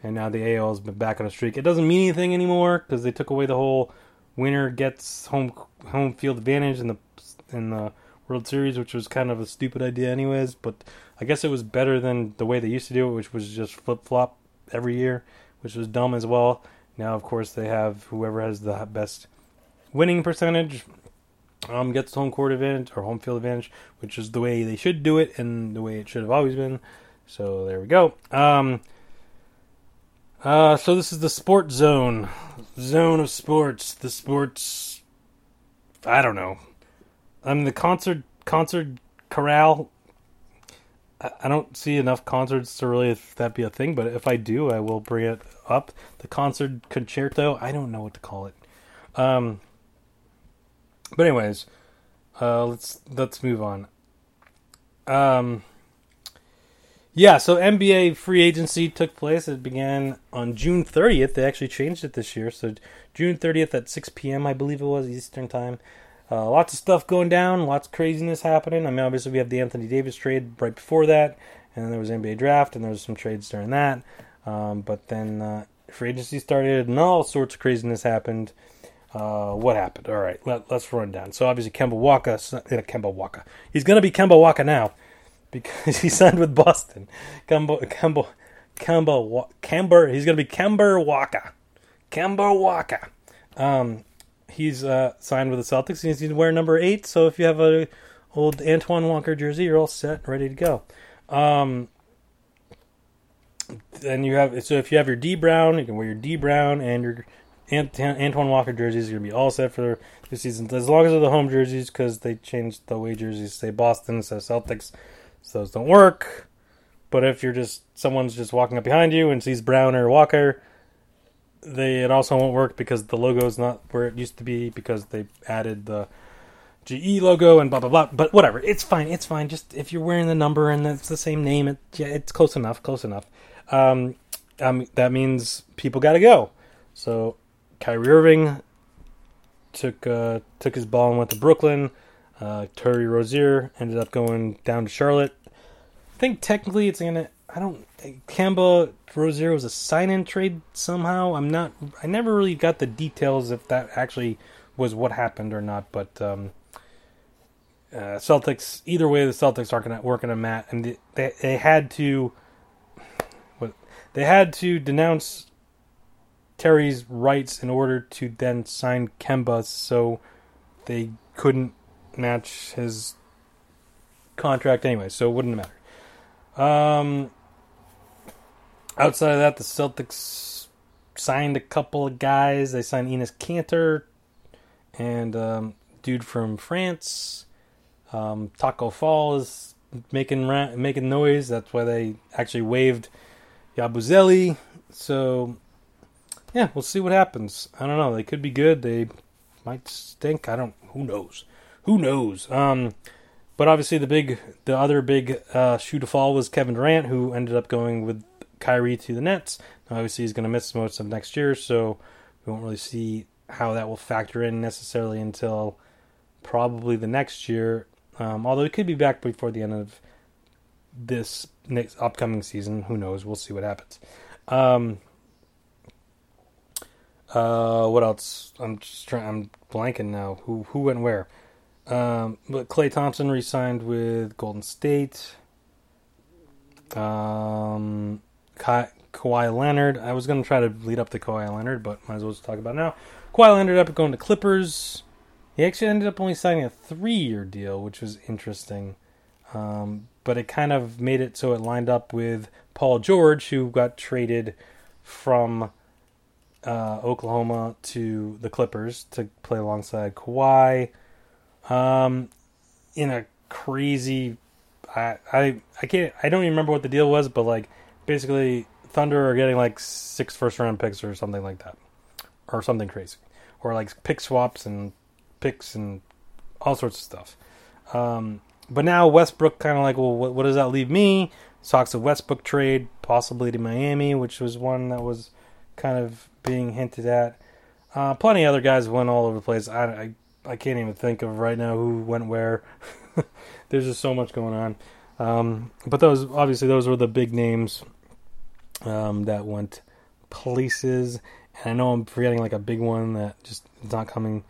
and now the AL has been back on a streak. It doesn't mean anything anymore because they took away the whole winner gets home home field advantage in the in the World Series, which was kind of a stupid idea anyways. But I guess it was better than the way they used to do it, which was just flip flop every year, which was dumb as well. Now, of course, they have whoever has the best winning percentage um, gets home court advantage or home field advantage, which is the way they should do it and the way it should have always been. So there we go. Um, uh, so this is the sports zone, zone of sports. The sports, I don't know. I'm the concert concert corral. I, I don't see enough concerts to really that be a thing, but if I do, I will bring it up. The concert concerto. I don't know what to call it. Um, but anyways, uh, let's let's move on. Um, yeah, so NBA free agency took place. It began on June 30th. They actually changed it this year, so June 30th at 6 p.m. I believe it was Eastern time. Uh, lots of stuff going down, lots of craziness happening. I mean, obviously we have the Anthony Davis trade right before that, and then there was NBA draft, and there was some trades during that. Um, but then uh, free agency started, and all sorts of craziness happened. Uh, what happened? All right, let, us run down. So obviously Kemba Walker, uh, Kemba Walker, he's gonna be Kemba Walker now because he signed with Boston. Kemba, Kemba, Kemba, Kemba, he's gonna be Camber Walker, Kemba Walker. Um, he's uh, signed with the Celtics. He's going to wear number eight. So if you have a old Antoine Walker jersey, you're all set, ready to go. Um, then you have so if you have your D Brown, you can wear your D Brown and your Antoine Walker jerseys. You're gonna be all set for the season as long as they're the home jerseys because they changed the away jerseys. Say Boston of Celtics, so those don't work. But if you're just someone's just walking up behind you and sees Brown or Walker, they it also won't work because the logo is not where it used to be because they added the GE logo and blah blah blah. But whatever, it's fine. It's fine. Just if you're wearing the number and it's the same name, it yeah, it's close enough. Close enough. Um, um that means people got to go. So Kyrie Irving took uh, took his ball and went to Brooklyn. Uh, Terry Rozier ended up going down to Charlotte. I think technically it's gonna. I don't. Kemba Rozier was a sign-in trade somehow. I'm not. I never really got the details if that actually was what happened or not. But um, uh, Celtics. Either way, the Celtics aren't gonna work on a mat, and they they had to. What they had to denounce Terry's rights in order to then sign Kemba, so they couldn't match his contract anyway, so it wouldn't matter. Um, outside of that, the Celtics signed a couple of guys. They signed Enes Kanter and um, dude from France. Um, Tacko Fall is making ra- making noise. That's why they actually waived Yabusele. So yeah, we'll see what happens. I don't know. They could be good. They might stink. I don't. Who knows? Who knows? Um, but obviously the big, the other big uh, shoe to fall was Kevin Durant, who ended up going with Kyrie to the Nets. Now, obviously, he's going to miss most of next year, so we won't really see how that will factor in necessarily until probably the next year. Um, although he could be back before the end of this next upcoming season. Who knows? We'll see what happens. Um, uh, what else? I'm just trying. I'm blanking now. Who who went where? Um, but Klay Thompson re-signed with Golden State. Um, Ka- Kawhi Leonard. I was going to try to lead up to Kawhi Leonard, but might as well just talk about now. Kawhi Leonard ended up going to Clippers. He actually ended up only signing a three-year deal, which was interesting. Um, but it kind of made it so it lined up with Paul George, who got traded from uh, Oklahoma to the Clippers to play alongside Kawhi. Um, in a crazy, I, I I can't I don't even remember what the deal was, but like basically Thunder are getting like six first round picks or something like that, or something crazy, or like pick swaps and picks and all sorts of stuff. Um, but now Westbrook kind of like, well, what, what, does that leave me? Talks of Westbrook trade possibly to Miami, which was one that was kind of being hinted at. Uh, plenty other guys went all over the place. I, I, I can't even think of right now who went where. There's just so much going on. Um, but those obviously those were the big names um, that went places. And I know I'm forgetting like a big one that just is not coming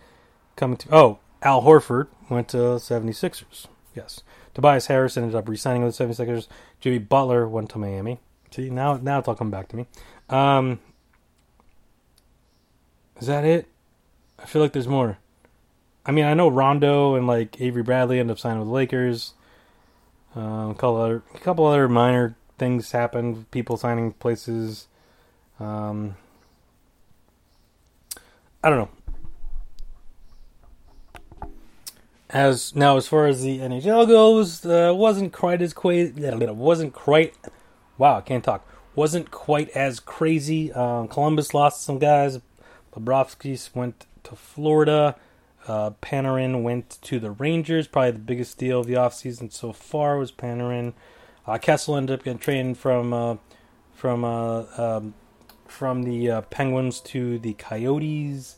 coming to. Oh, Al Horford went to 76ers. Yes. Tobias Harris ended up re-signing with the 76ers. Jimmy Butler went to Miami. See, now now it's all coming back to me. Um, is that it? I feel like there's more. I mean, I know Rondo and like Avery Bradley end up signing with the Lakers. Um, a couple other, a couple other minor things happened. People signing places. Um, I don't know. As now, as far as the NHL goes, uh, wasn't quite as crazy. Wasn't quite. Wow, I can't talk. Wasn't quite as crazy. Um, Columbus lost some guys. Bobrovsky went to Florida. Uh, Panarin went to the Rangers. Probably the biggest deal of the offseason so far was Panarin. Uh, Kessel ended up getting traded from uh, from uh, um, from the uh, Penguins to the Coyotes.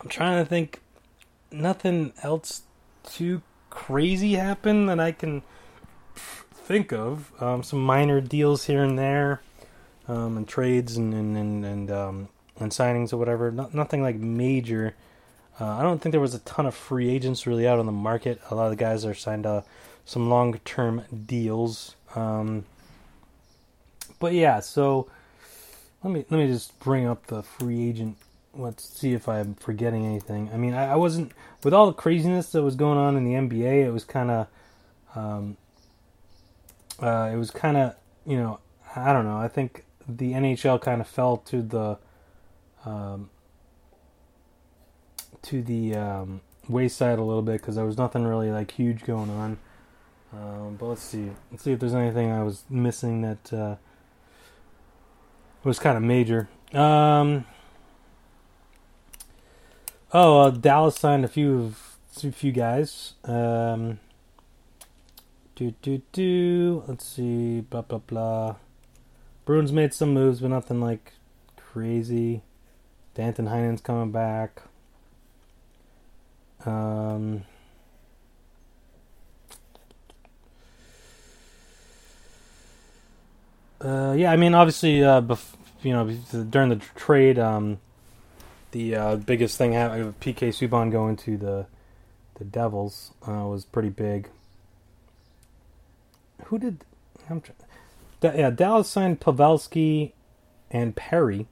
I'm trying to think nothing else too crazy happened that I can think of. Um, some minor deals here and there, um, and trades and and and and, um, and signings or whatever. No, nothing like major. Uh, I don't think there was a ton of free agents really out on the market. A lot of the guys are signed to some long term deals. Um, but yeah, so let me let me just bring up the free agent let's see if I'm forgetting anything. I mean, I, I, wasn't with all the craziness that was going on in the NBA. It was kind of, um, uh, it was kind of, you know, I don't know. I think the NHL kind of fell to the, um, to the um, wayside a little bit because there was nothing really like huge going on. Um, but let's see. Let's see if there's anything I was missing that uh, was kind of major. Um, Oh, uh, Dallas signed a few a few guys. Um, do do do. Let's see. Blah blah blah. Bruins made some moves, but nothing like crazy. Danton Heinen's coming back. Um. Uh, yeah, I mean, obviously, uh, bef- you know, during the trade, um, the uh, biggest thing happening, PK Subban going to the the Devils uh, was pretty big. Who did? I'm trying, yeah, Dallas signed Pavelski and Perry,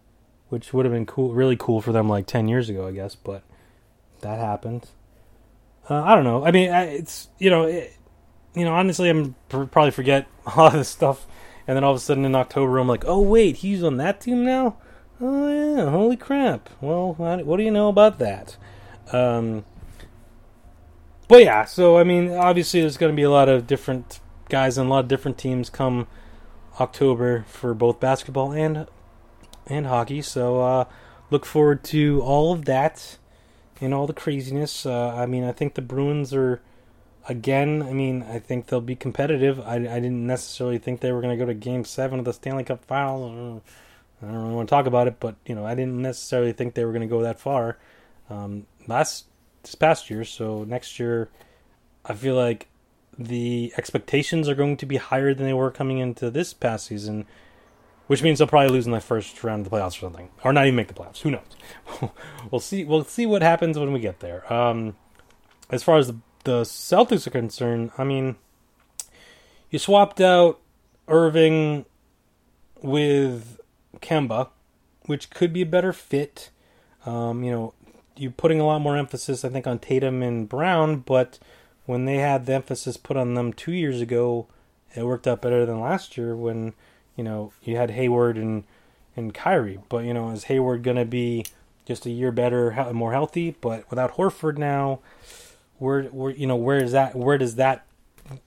which would have been cool, really cool for them like ten years ago, I guess. But that happened. Uh, I don't know. I mean, it's you know, it, you know, honestly, I'm probably forget a lot of this stuff, and then all of a sudden in October, I'm like, oh wait, he's on that team now. Oh yeah, holy crap! Well, what do you know about that? Um, but yeah, so I mean, obviously, there's going to be a lot of different guys and a lot of different teams come October for both basketball and and hockey. So uh, look forward to all of that and all the craziness. Uh, I mean, I think the Bruins are again. I mean, I think they'll be competitive. I, I didn't necessarily think they were going to go to Game Seven of the Stanley Cup Finals. I don't really want to talk about it, but you know, I didn't necessarily think they were going to go that far um, last this past year. So next year, I feel like the expectations are going to be higher than they were coming into this past season, which means they'll probably lose in the first round of the playoffs or something, or not even make the playoffs. Who knows? we'll see. We'll see what happens when we get there. Um, as far as the, the Celtics are concerned, I mean, you swapped out Irving with Kemba, which could be a better fit. Um, you know, you're putting a lot more emphasis, I think, on Tatum and Brown, but when they had the emphasis put on them two years ago, it worked out better than last year when, you know, you had Hayward and and Kyrie. But, you know, is Hayward going to be just a year better, more healthy? But without Horford now, where, where you know, where is that, where does that,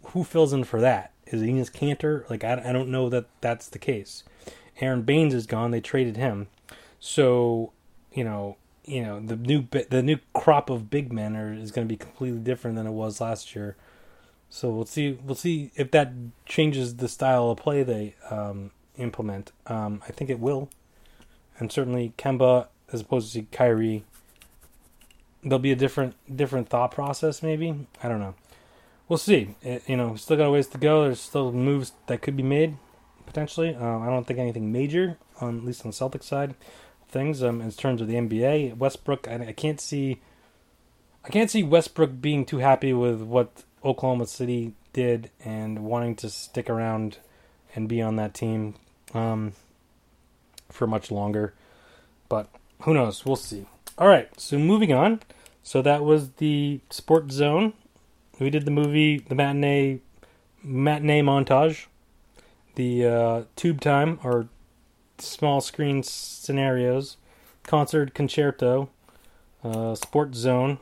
who fills in for that? Is it Enes Kanter? Like, I, I don't know that that's the case. Aron Baynes is gone. They traded him, so you know, you know the new the new crop of big men are, is going to be completely different than it was last year. So we'll see. We'll see if that changes the style of play they um, implement. Um, I think it will, and certainly Kemba as opposed to Kyrie. There'll be a different different thought process. Maybe I don't know. We'll see. It, you know, still got a ways to go. There's still moves that could be made potentially. Uh, I don't think anything major on at least on the Celtics side things um, in terms of the NBA. Westbrook, I, I can't see, I can't see Westbrook being too happy with what Oklahoma City did and wanting to stick around and be on that team um, for much longer. But who knows? We'll see. All right, so moving on. So that was the Sports Zone. We did the movie, the matinee matinee montage, the uh, tube time or small screen scenarios, concert concerto, uh, sports zone.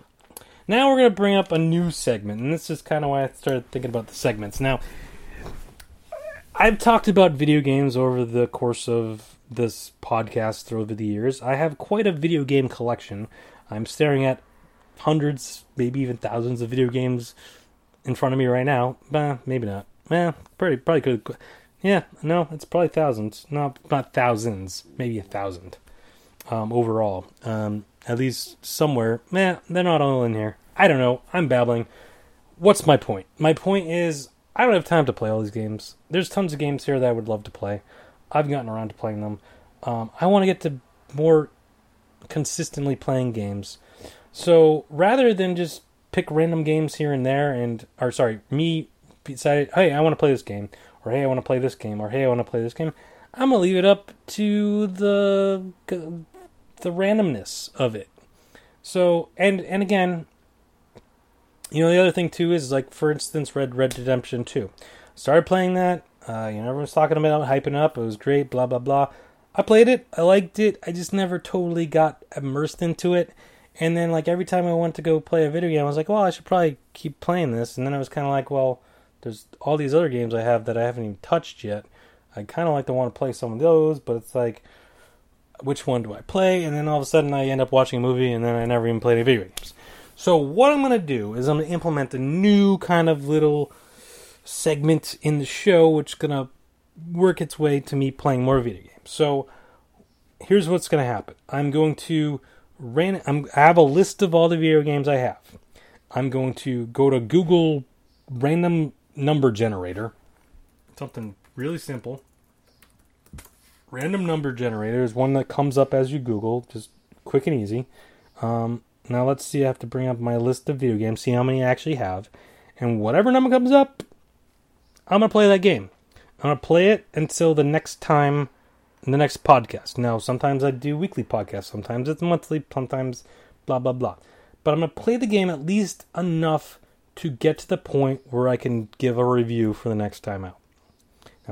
Now we're going to bring up a new segment, and this is kind of why I started thinking about the segments. Now, I've talked about video games over the course of this podcast over the years. I have quite a video game collection. I'm staring at hundreds, maybe even thousands of video games in front of me right now. Eh, maybe not. Eh, pretty probably could yeah, no, it's probably thousands. Not not thousands, maybe a thousand um, overall. Um, at least somewhere. Man, they're not all in here. I don't know. I'm babbling. What's my point? My point is I don't have time to play all these games. There's tons of games here that I would love to play. I've gotten around to playing them. Um, I want to get to more consistently playing games. So rather than just pick random games here and there, and or sorry, me decided, hey, I want to play this game, or hey, I want to play this game, or hey, I want to play this game. I'm gonna leave it up to the the randomness of it. So, and and again, you know, the other thing too is like, for instance, Red Red Redemption Two. Started playing that. Uh, you know, everyone's talking about hyping up. It was great. Blah blah blah. I played it. I liked it. I just never totally got immersed into it. And then, like every time I went to go play a video game, I was like, "Well, I should probably keep playing this." And then I was kind of like, "Well, there's all these other games I have that I haven't even touched yet. I kind of like to want to play some of those, but it's like, which one do I play? And then all of a sudden I end up watching a movie and then I never even played any video games. So what I'm going to do is I'm going to implement a new kind of little segment in the show, which is going to work its way to me playing more video games. So here's what's going to happen. I'm going to ran. I'm, I have a list of all the video games I have. I'm going to go to Google random number generator. Something really simple. Random number generator is one that comes up as you Google, just quick and easy. Um, now let's see. I have to bring up my list of video games, see how many I actually have, and whatever number comes up, I'm gonna play that game. I'm gonna play it until the next time, the next podcast. Now, sometimes I do weekly podcasts, sometimes it's monthly, sometimes blah blah blah. But I'm gonna play the game at least enough to get to the point where I can give a review for the next time out.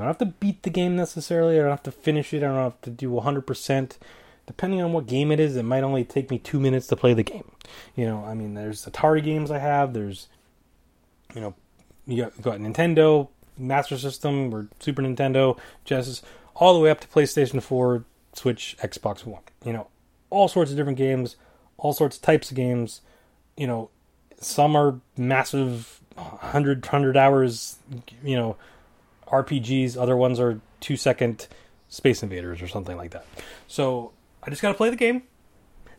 I don't have to beat the game necessarily. I don't have to finish it. I don't have to do 100%. Depending on what game it is, it might only take me two minutes to play the game. You know, I mean, there's Atari games I have. There's, you know, you got, got Nintendo, Master System, or Super Nintendo, Genesis, all the way up to PlayStation 4, Switch, Xbox One. You know, all sorts of different games, all sorts of types of games. You know, some are massive 100 100 hours you know rpgs other ones are two second space invaders or something like that so i just got to play the game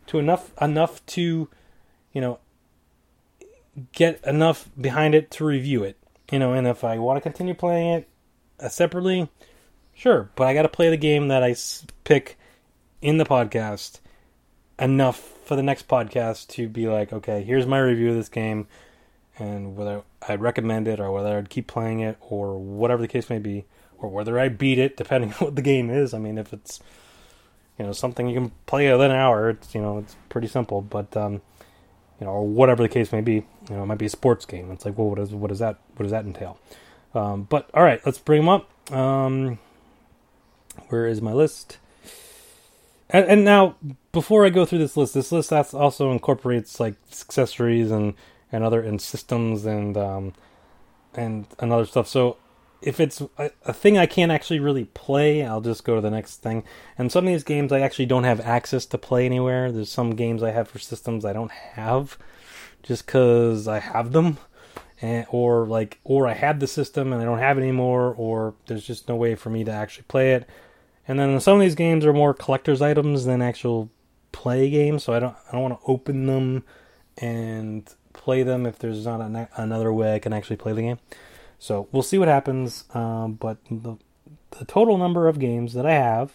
to enough enough to you know get enough behind it to review it you know and if i want to continue playing it uh, separately sure but i got to play the game that i pick in the podcast enough for the next podcast to be like, okay, here's my review of this game, and whether I'd recommend it or whether I'd keep playing it or whatever the case may be, or whether I beat it, depending on what the game is. I mean, if it's you know something you can play within an hour, it's you know it's pretty simple. But um, you know, or whatever the case may be, you know, it might be a sports game. It's like, well, what does what does that what does that entail? Um, but all right, let's bring them up. Um, where is my list? And, and now, before I go through this list, this list also incorporates like accessories and and other and systems and um and and other stuff. So if it's a, a, thing I can't actually really play, I'll just go to the next thing. And some of these games I actually don't have access to play anywhere. There's some games I have for systems I don't have just because I have them, and, or like, or I had the system and I don't have it anymore, or there's just no way for me to actually play it. And then some of these games are more collector's items than actual play games, so I don't I don't want to open them and play them if there's not a, another way I can actually play the game. So we'll see what happens. Um, but the, the total number of games that I have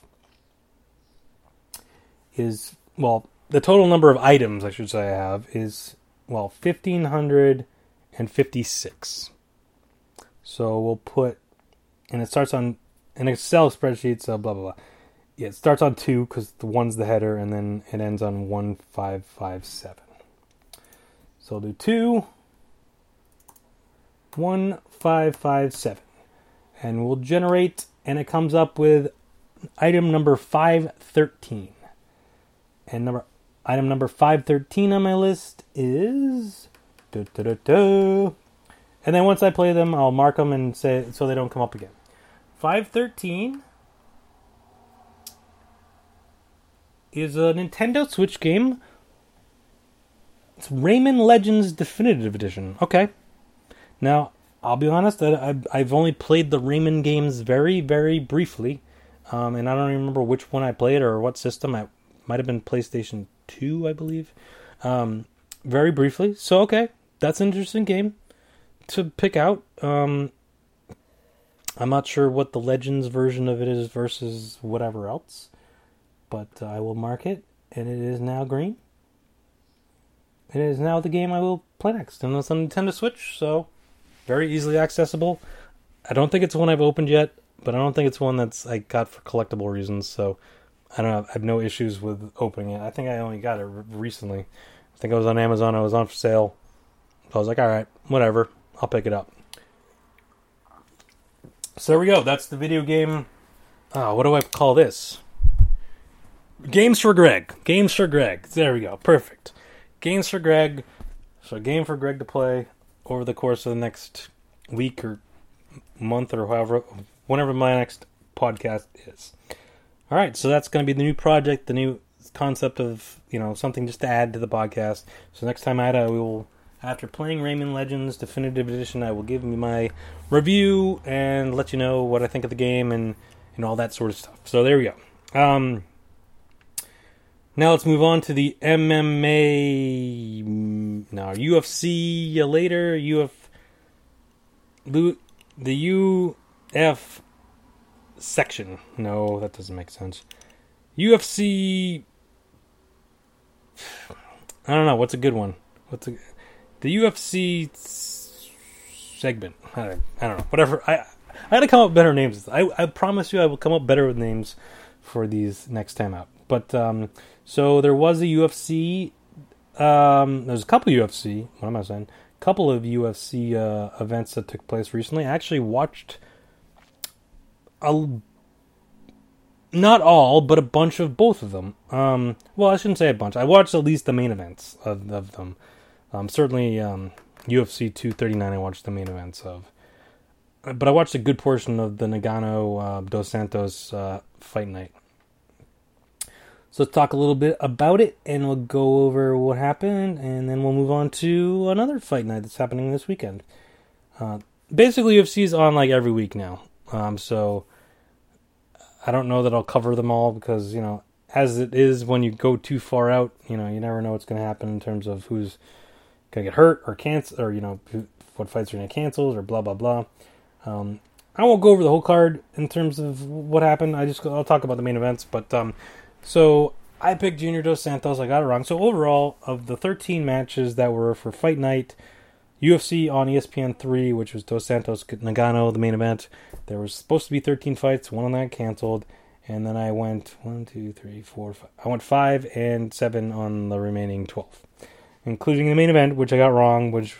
is well, the total number of items I should say I have is well fifteen hundred and fifty six. So we'll put, and it starts on an Excel spreadsheet. So blah blah blah. Yeah, it starts on two because the one's the header, and then it ends on one five five seven. So I'll do two 1557. And we'll generate, and it comes up with item number 513. And number item number 513 on my list is. and then once I play them, I'll mark them and say so they don't come up again. 513 is a Nintendo Switch game. It's Rayman Legends Definitive Edition. Okay. Now, I'll be honest, I, I've only played the Rayman games very, very briefly, um, and I don't remember which one I played or what system. I might have been PlayStation 2, I believe. Um, very briefly. So, okay, that's an interesting game to pick out. Um, I'm not sure what the Legends version of it is versus whatever else, but uh, I will mark it, and it is now green. It is now the game I will play next, and it's on Nintendo Switch, so very easily accessible. I don't think it's one I've opened yet, but I don't think it's one that's I got for collectible reasons. So I don't. I have no issues with opening it. I think I only got it recently. I think I was on Amazon. I was on for sale. So I was like, all right, whatever. I'll pick it up. So there we go. That's the video game. Oh, what do I call this? Games for Greg. Games for Greg. There we go. Perfect. Games for Greg. So, game for Greg to play over the course of the next week or month or however, whenever my next podcast is. All right, so that's going to be the new project, the new concept of you know something just to add to the podcast. So next time I we will after playing Rayman Legends Definitive Edition, I will give you my review and let you know what I think of the game and and all that sort of stuff. So there we go. Um, now let's move on to the MMA. Now UFC later. UF the UF section. No, that doesn't make sense. UFC. I don't know. What's a good one? What's a the UFC segment? I don't, I don't know. Whatever. I I got to come up with better names. I I promise you, I will come up better with names for these next time out. But um, so there was a UFC. Um, there's a couple UFC. What am I saying? A couple of UFC uh, events that took place recently. I actually watched a not all, but a bunch of both of them. Um, well, I shouldn't say a bunch. I watched at least the main events of, of them. Um, certainly, um, UFC 239. I watched the main events of, but I watched a good portion of the Ngannou uh, Dos Santos uh, fight night. So let's talk a little bit about it, and we'll go over what happened, and then we'll move on to another fight night that's happening this weekend. Uh, basically, UFC is on like every week now, um, so I don't know that I'll cover them all because you know, as it is when you go too far out, you know, you never know what's going to happen in terms of who's going to get hurt or cancel, or you know, what fights are going to cancel or blah blah blah. Um, I won't go over the whole card in terms of what happened. I just I'll talk about the main events, but um, so I picked Junior Dos Santos. I got it wrong. So overall, of the 13 matches that were for Fight Night, UFC on ESPN three, which was Dos Santos Ngannou, the main event. There was supposed to be 13 fights. One of that canceled, and then I went one, two, three, four, five. I went five and seven on the remaining 12, including the main event, which I got wrong. Which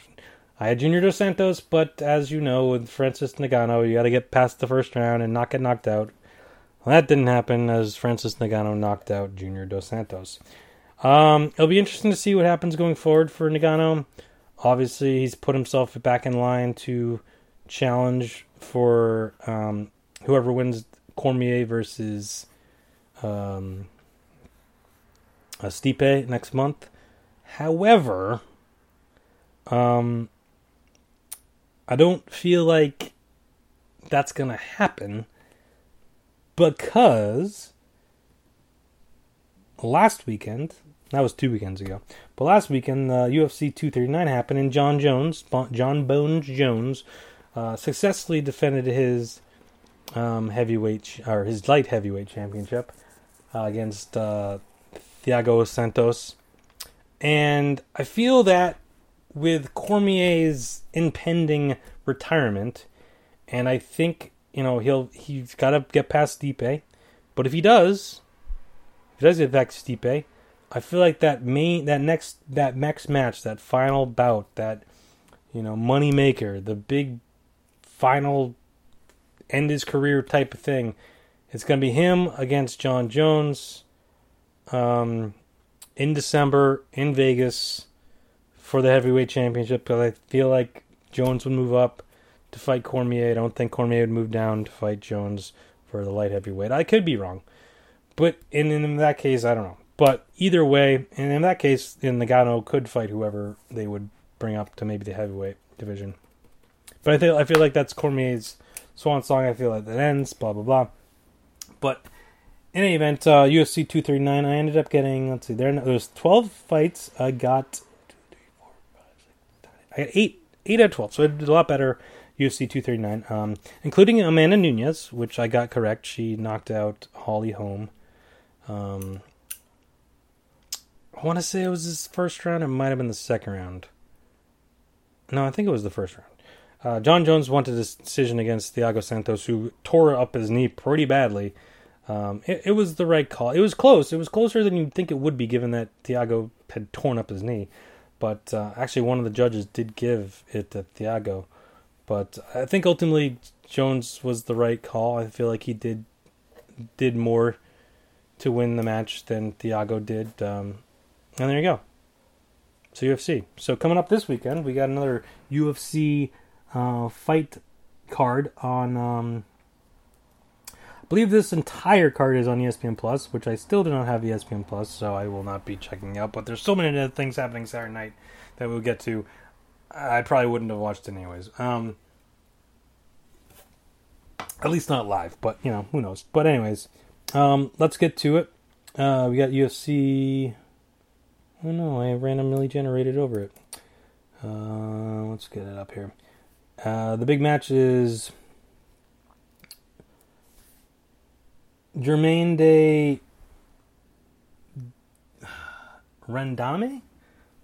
I had Junior Dos Santos, but as you know, with Francis Ngannou, you got to get past the first round and not get knocked out. Well, that didn't happen as Francis Ngannou knocked out Junior Dos Santos. Um, it'll be interesting to see what happens going forward for Ngannou. Obviously, he's put himself back in line to challenge for um, whoever wins Cormier versus um, uh, Stipe next month. However, um, I don't feel like that's going to happen because last weekend, that was two weekends ago, but last weekend, uh, UFC 239 happened, and Jon Jones, Jon Bones Jones, uh, successfully defended his um, heavyweight or his light heavyweight championship uh, against uh, Thiago Santos, and I feel that with Cormier's impending retirement, and I think you know he'll he's got to get past Stipe, but if he does, if he does get past Stipe, I feel like that main that next that next match, that final bout, that you know money maker, the big final end his career type of thing. It's going to be him against Jon Jones um, in December in Vegas for the heavyweight championship because I feel like Jones would move up to fight Cormier. I don't think Cormier would move down to fight Jones for the light heavyweight. I could be wrong, but in in that case, I don't know. But either way, and in that case, then Ngannou could fight whoever they would bring up to maybe the heavyweight division. But I feel I feel like that's Cormier's swan song. I feel like that ends. Blah blah blah. But in any event, uh, UFC 239. I ended up getting let's see, there there's 12 fights. I got I got eight eight out of 12, so I did a lot better. UFC 239, um, including Amanda Nunes, which I got correct. She knocked out Holly Holm. Um, I want to say it was his first round. It might have been the second round. No, I think it was the first round. Uh, Jon Jones wanted this decision against Thiago Santos, who tore up his knee pretty badly. Um, it, it, was the right call. It was close. It was closer than you'd think it would be, given that Thiago had torn up his knee. But uh, actually, one of the judges did give it to Thiago. But I think ultimately Jones was the right call. I feel like he did did more to win the match than Thiago did. Um, and there you go. So UFC. So coming up this weekend, we got another UFC uh, fight card on. Um, I believe this entire card is on ESPN Plus, which I still do not have ESPN Plus, so I will not be checking out. But there's so many other things happening Saturday night that we'll get to. I probably wouldn't have watched it anyways. Um, at least not live, but you know who knows. But anyways, um, let's get to it. Uh, we got UFC. Oh no, I randomly generated over it. Uh, let's get it up here. Uh, the big match is Germaine de Randamie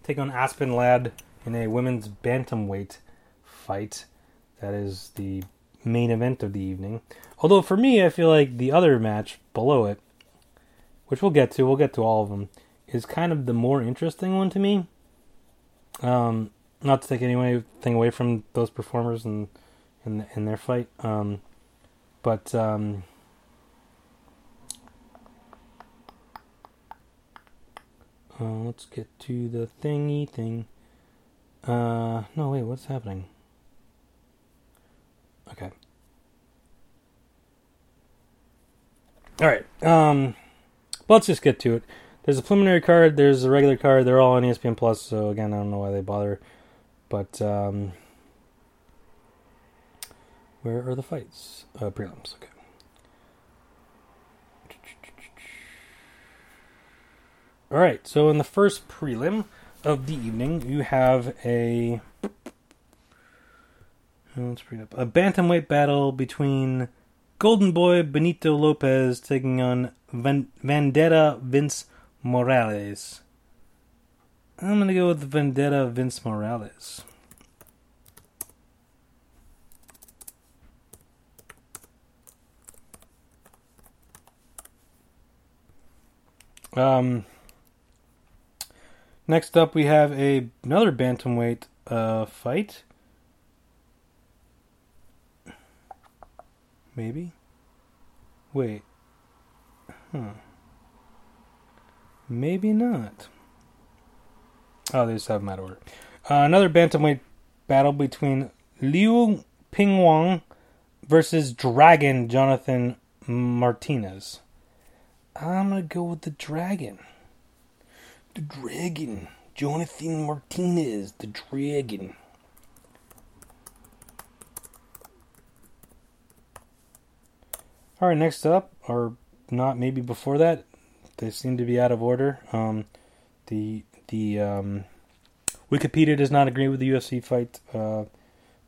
take on Aspen Ladd in a women's bantamweight fight. That is the main event of the evening. Although for me, I feel like the other match below it, which we'll get to, we'll get to all of them, is kind of the more interesting one to me. Um, not to take anything away from those performers and in, in, in their fight, um, but um, Uh, let's get to the thingy thing. Uh, no, wait, what's happening? Okay. Alright, um, let's just get to it. There's a preliminary card, there's a regular card, they're all on ESPN Plus, so again, I don't know why they bother. But, um, where are the fights? Uh, prelims, okay. All right, so in the first prelim of the evening, you have a let's bring up a bantamweight battle between Golden Boy Benito Lopez taking on Vendetta Vince Morales. I'm gonna go with Vendetta Vince Morales. Um, Next up, we have a another bantamweight uh, fight. Maybe. Wait. Huh. Maybe not. Oh, they just have them out of order. Uh, another bantamweight battle between Liu Pingyuan versus Dragon Jonathan Martinez. I'm gonna go with the Dragon. The Dragon. Jonathan Martinez, the Dragon. All right, next up, or not maybe before that, they seem to be out of order. Um, the the um, Wikipedia does not agree with the UFC fight, uh,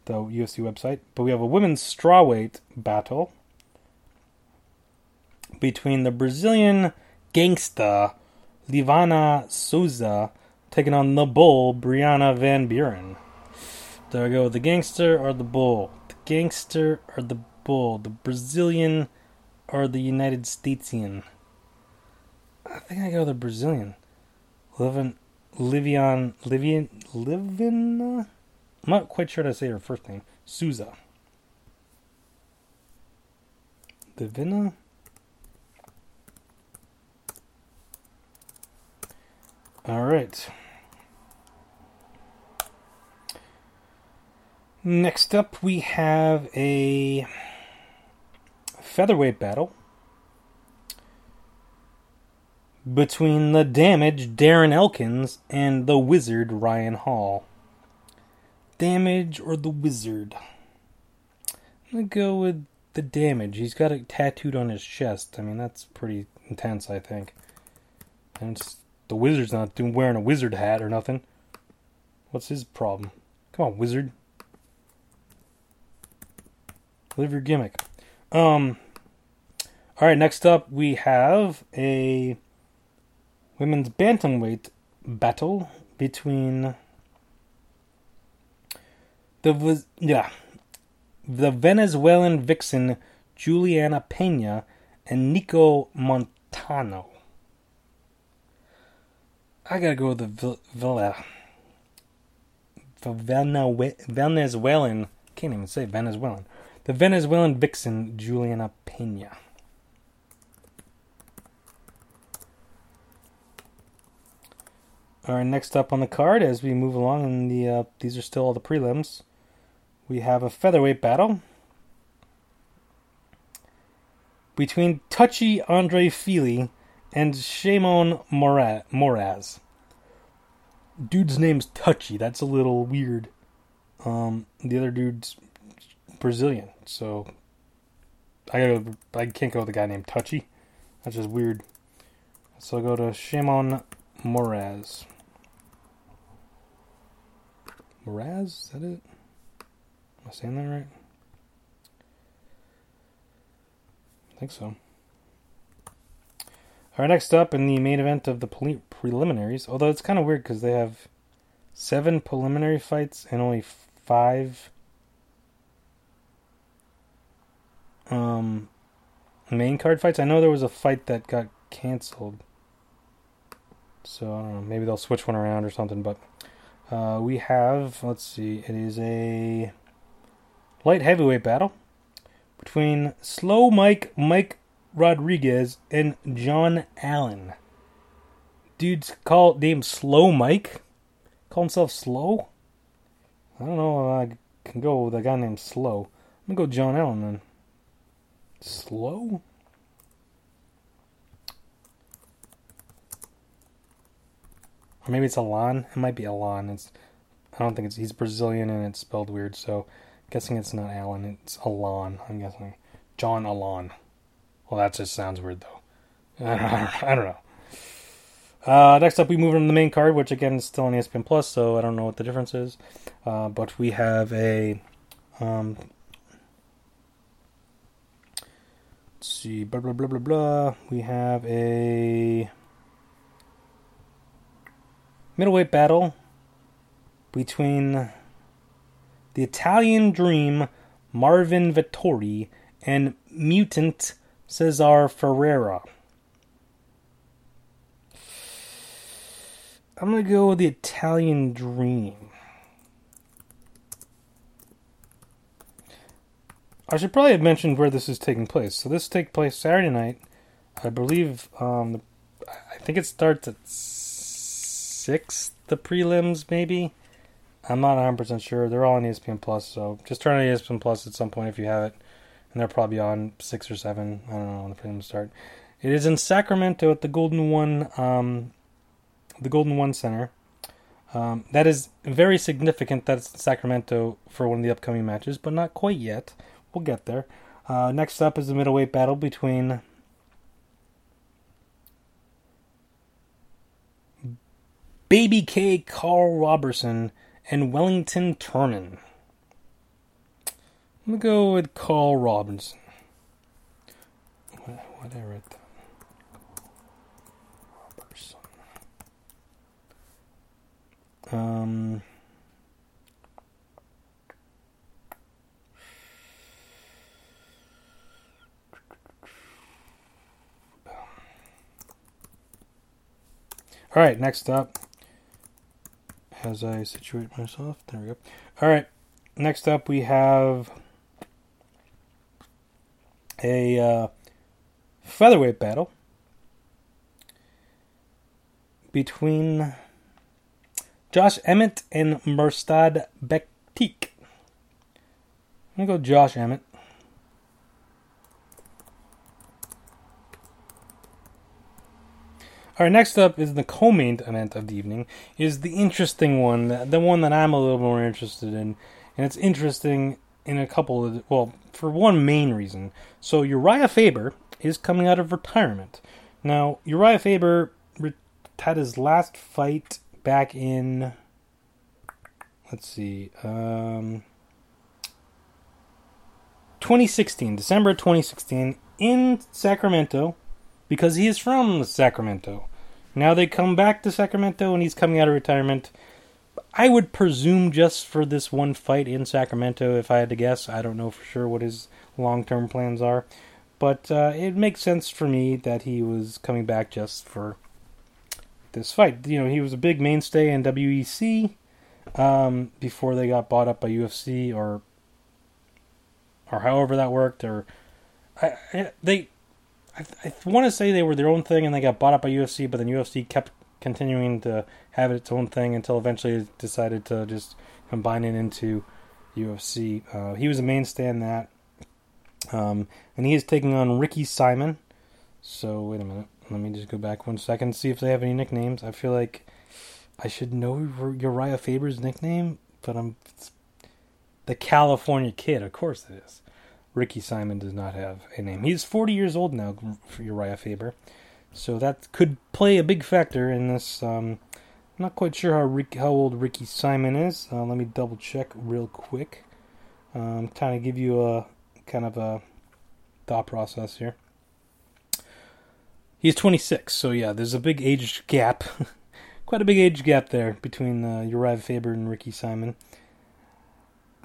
the UFC website, but we have a women's strawweight battle between the Brazilian gangsta Livana Souza taking on the bull Brianna Van Buren. There I go, the gangster or the bull? The gangster or the bull? The Brazilian or the United Statesian? I think I go the Brazilian. Livin, Livian, Livian, Livin. I'm not quite sure how to say her first name. Souza. Livina. All right. Next up, we have a featherweight battle between the damaged Darren Elkins and the wizard Ryan Hall. Damage or the wizard? I'm gonna go with the damage. He's got it tattooed on his chest. I mean, that's pretty intense, I think. And the wizard's not doing wearing a wizard hat or nothing. What's his problem? Come on, wizard. Live your gimmick. Um. All right, next up we have a women's bantamweight battle between the yeah the Venezuelan vixen Juliana Pena and Nico Montano. I gotta go with the Villa. The Venezuelan. Can't even say Venezuelan. The Venezuelan vixen Juliana Pena. All right, next up on the card, as we move along, and the uh, these are still all the prelims. We have a featherweight battle between touchy Andre Fili and Shimon Moraz. Dude's name's Touchy. That's a little weird. Um, the other dude's Brazilian, so I gotta, I can't go with a guy named Touchy. That's just weird. So I'll go to Shimon Moraz. Moraz? Is that it? Am I saying that right? I think so. All right, next up in the main event of the pre- preliminaries, although it's kind of weird because they have seven preliminary fights and only five um, main card fights. I know there was a fight that got canceled. So I don't know. Maybe they'll switch one around or something. But uh, we have, let's see, it is a light heavyweight battle between Slow Mike Mike Rodriguez and John Allen. Dude's called named Slow Mike. Call himself Slow. I don't know. I can go with a guy named Slow. I'm gonna go John Allen then. Slow. Or maybe it's Alan. It might be Alan. It's I don't think it's he's Brazilian and it's spelled weird, so guessing it's not Alan, it's Alan, I'm guessing. John Alan. Well that just sounds weird though. I don't know. Uh, next up, we move on to the main card, which again is still on ESPN Plus, so I don't know what the difference is. Uh, but we have a um, let's see, blah blah blah blah blah. We have a middleweight battle between the Italian Dream Marvin Vettori and Mutant Cesar Ferreira. I'm gonna go with the Italian Dream. I should probably have mentioned where this is taking place. So this takes place Saturday night. I believe um, I think it starts at six, the prelims maybe. I'm not 100% sure. They're all on ESPN Plus, so just turn on ESPN Plus at some point if you have it. And they're probably on 6 or 7. I don't know when the prelims start. It is in Sacramento at the Golden One, um, the Golden One Center. Um, that is very significant That's Sacramento for one of the upcoming matches, but not quite yet. We'll get there. Uh, next up is the middleweight battle between Baby K. Karl Roberson and Wellington Turman. I'm gonna go with Carl Robinson. What, what I? Um. All right, next up, as I situate myself, there we go. All right, next up we have a uh, featherweight battle between Josh Emmett and Mirsad Bektic. I'm gonna go Josh Emmett. All right, next up is the co-main event of the evening. Is the interesting one, the one that I'm a little more interested in, and it's interesting in a couple of well, for one main reason. So Urijah Faber is coming out of retirement. Now Urijah Faber had his last fight back in. Let's see, um, 2016, December 2016, in Sacramento because he is from Sacramento. Now they come back to Sacramento and he's coming out of retirement. I would presume just for this one fight in Sacramento, if I had to guess. I don't know for sure what his long term plans are. But uh, it makes sense for me that he was coming back just for this fight. You know, he was a big mainstay in WEC um, before they got bought up by UFC or or however that worked. Or I, I, they I, I want to say they were their own thing and they got bought up by UFC, but then UFC kept continuing to have its own thing until eventually it decided to just combine it into UFC. Uh, he was a mainstay in that. Um, and he is taking on Ricky Simon. So, wait a minute. Let me just go back one second, see if they have any nicknames. I feel like I should know Urijah Faber's nickname, but I'm. The California Kid, of course it is. Ricky Simon does not have a name. He's 40 years old now Urijah Faber. So that could play a big factor in this. Um, I'm not quite sure how Rick, how old Ricky Simon is. Uh, let me double check real quick. Um, kind of give you a kind of a thought process here. He's 26, so yeah, there's a big age gap, quite a big age gap there between uh, Urijah Faber and Ricky Simon.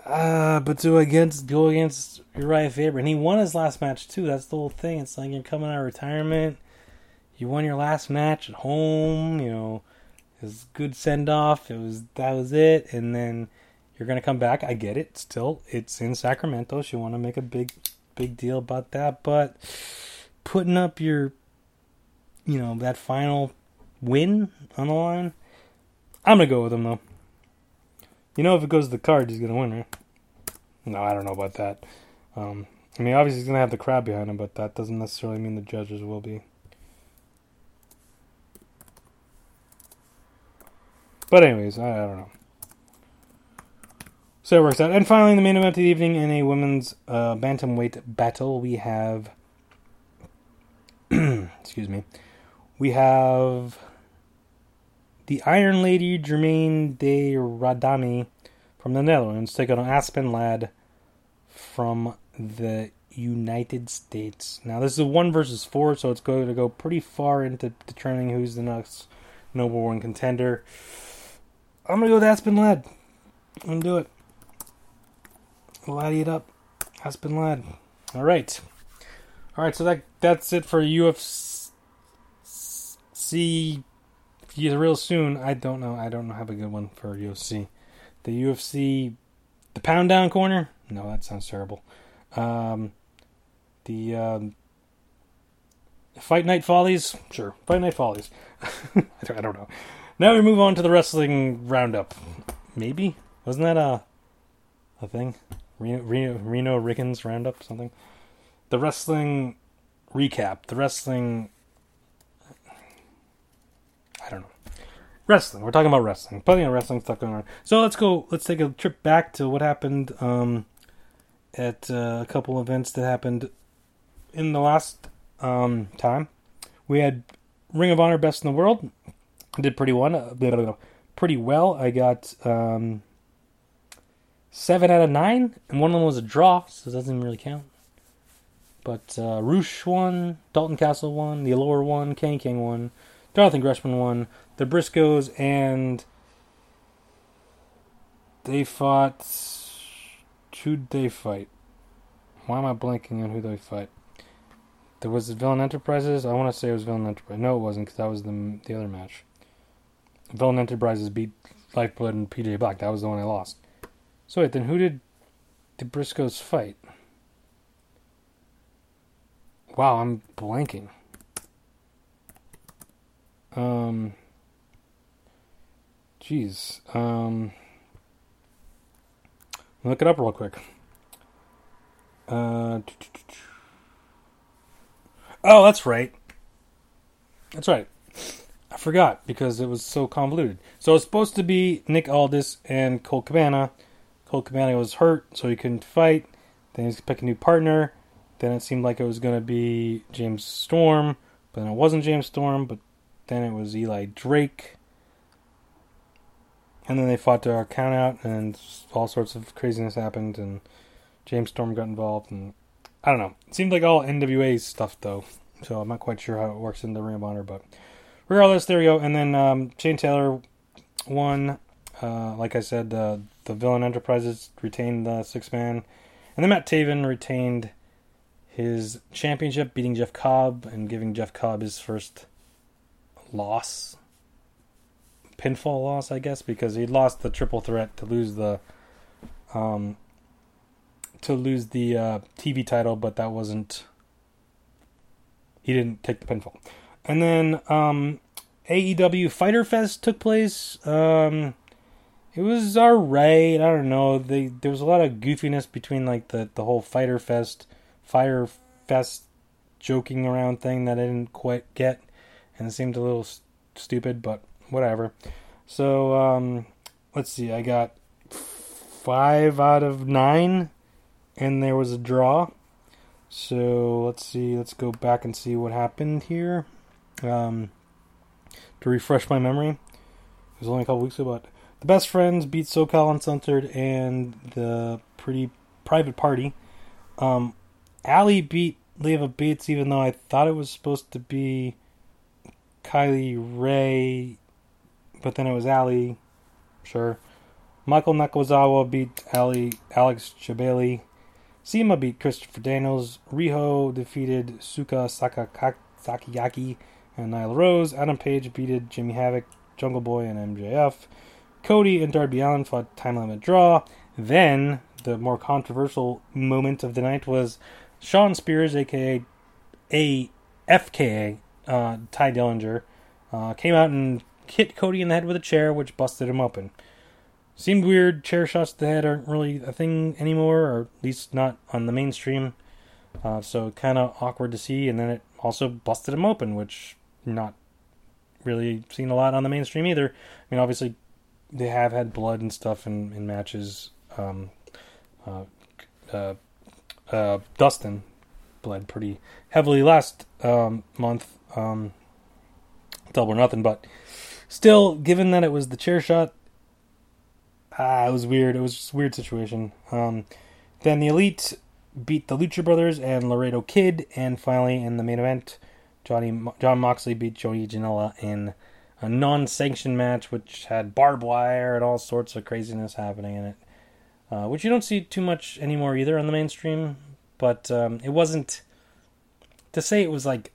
Uh, but to against go against Urijah Faber, and he won his last match too. That's the whole thing. It's like you're coming out of retirement. You won your last match at home. You know, his good send off. It was that was it, and then you're gonna come back. I get it. Still, it's in Sacramento. You want to make a big, big deal about that, but putting up your, you know, that final win on the line. I'm gonna go with him though. You know, if it goes to the card, he's gonna win, right? No, I don't know about that. Um, I mean, obviously he's gonna have the crowd behind him, but that doesn't necessarily mean the judges will be. But anyways, I, I don't know. So it works out. And finally, the main event of the evening in a women's uh, bantamweight battle, we have. excuse me. We have the Iron Lady Germaine de Randamie from the Netherlands take on Aspen Ladd from the United States. Now this is a one versus four, so it's going to go pretty far into determining who's the next number one contender. I'm gonna go with Aspen Ladd. I'm gonna do it. Laddie it up. Aspen Ladd. All right. All right. So that that's it for UFC yeah, real soon. I don't know. I don't have a good one for UFC. The UFC, the pound down corner. No, that sounds terrible. Um, the um, Fight Night Follies. Sure, Fight Night Follies. I, don't, I don't know. Now we move on to the wrestling roundup. Maybe Wasn't that a a thing? Reno Reno, Reno Rickens Roundup something. The wrestling recap. The wrestling. I don't know. Wrestling. We're talking about wrestling. Plenty of wrestling stuff going on. So let's go. Let's take a trip back to what happened um, at uh, a couple events that happened in the last um, time. We had Ring of Honor Best in the World. Did pretty one, uh, pretty well. I got um, seven out of nine, and one of them was a draw, so it doesn't really count. But uh, Rush won, Dalton Castle won, the Allure won, Kenny King won, Jonathan Gresham won, the Briscoes, and they fought. Who'd they fight? Why am I blanking on who they fight? There was the Villain Enterprises. I want to say it was Villain Enterprise. No, it wasn't because that was the the other match. Villain Enterprises beat Lifeblood and PJ Black. That was the one I lost. So wait, then who did the Briscoes fight? Wow, I'm blanking. Um. Jeez. Um. Look it up real quick. Uh. Oh, that's right. That's right. Forgot because it was so convoluted. So it's supposed to be Nick Aldis and Colt Cabana. Colt Cabana was hurt, so he couldn't fight. Then he's pick a new partner. Then it seemed like it was going to be James Storm, but then it wasn't James Storm. But then it was Eli Drake. And then they fought to our count out, and all sorts of craziness happened, and James Storm got involved, and I don't know. It seemed like all NWA stuff though, so I'm not quite sure how it works in the Ring of Honor, but regardless, there we go. And then um, Shane Taylor won. Uh, like I said, uh, the Villain Enterprises retained the six man, and then Matt Taven retained his championship, beating Jeff Cobb and giving Jeff Cobb his first loss, pinfall loss, I guess, because he lost the triple threat to lose the um, to lose the uh, TV title, but that wasn't. He didn't take the pinfall. And then um, AEW Fyter Fest took place. Um, it was alright. I don't know. They, there was a lot of goofiness between like the, the whole Fyter Fest, Fire Fest joking around thing that I didn't quite get, and it seemed a little st- stupid, but whatever. So um, let's see. I got five out of nine and there was a draw. So let's see. Let's go back and see what happened here. Um, to refresh my memory, it was only a couple weeks ago, but the best friends beat SoCal Uncensored and the pretty private party. Um, Allie beat Leva Bates, even though I thought it was supposed to be Kylie Rae, but then it was Allie. Sure. Michael Nakazawa beat Ali Alex Chabeli. CIMA beat Christopher Daniels. Riho defeated Suka Sakiyaki and Nyla Rose. Adam Page beated Jimmy Havoc, Jungle Boy, and MJF. Cody and Darby Allin fought time limit draw. Then the more controversial moment of the night was Shawn Spears, aka a FKA uh, Tye Dillinger, uh, came out and hit Cody in the head with a chair, which busted him open. Seemed weird. Chair shots to the head aren't really a thing anymore, or at least not on the mainstream. Uh, so kind of awkward to see. And then it also busted him open, which not really seen a lot on the mainstream either. I mean, obviously they have had blood and stuff in, in matches. Um, uh, uh, uh, Dustin bled pretty heavily last um, month. Um, double or nothing, but still, given that it was the chair shot, ah, it was weird. It was just a weird situation. Um, then the Elite beat the Lucha Brothers and Laredo Kid, and finally in the main event, Johnny Jon Moxley beat Joey Janela in a non-sanctioned match, which had barbed wire and all sorts of craziness happening in it, uh, which you don't see too much anymore either on the mainstream. But um, it wasn't to say it was like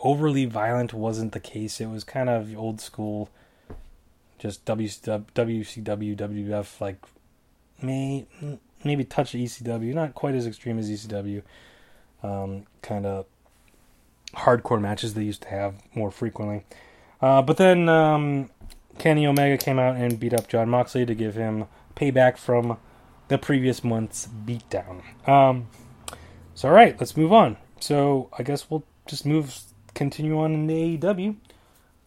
overly violent wasn't the case. It was kind of old school just WCW, WWF, like may maybe touch ECW, not quite as extreme as ECW. Um, kind of hardcore matches they used to have more frequently. Uh, but then um, Kenny Omega came out and beat up Jon Moxley to give him payback from the previous month's beatdown. Um, so, all right, let's move on. So, I guess we'll just move, continue on in the AEW.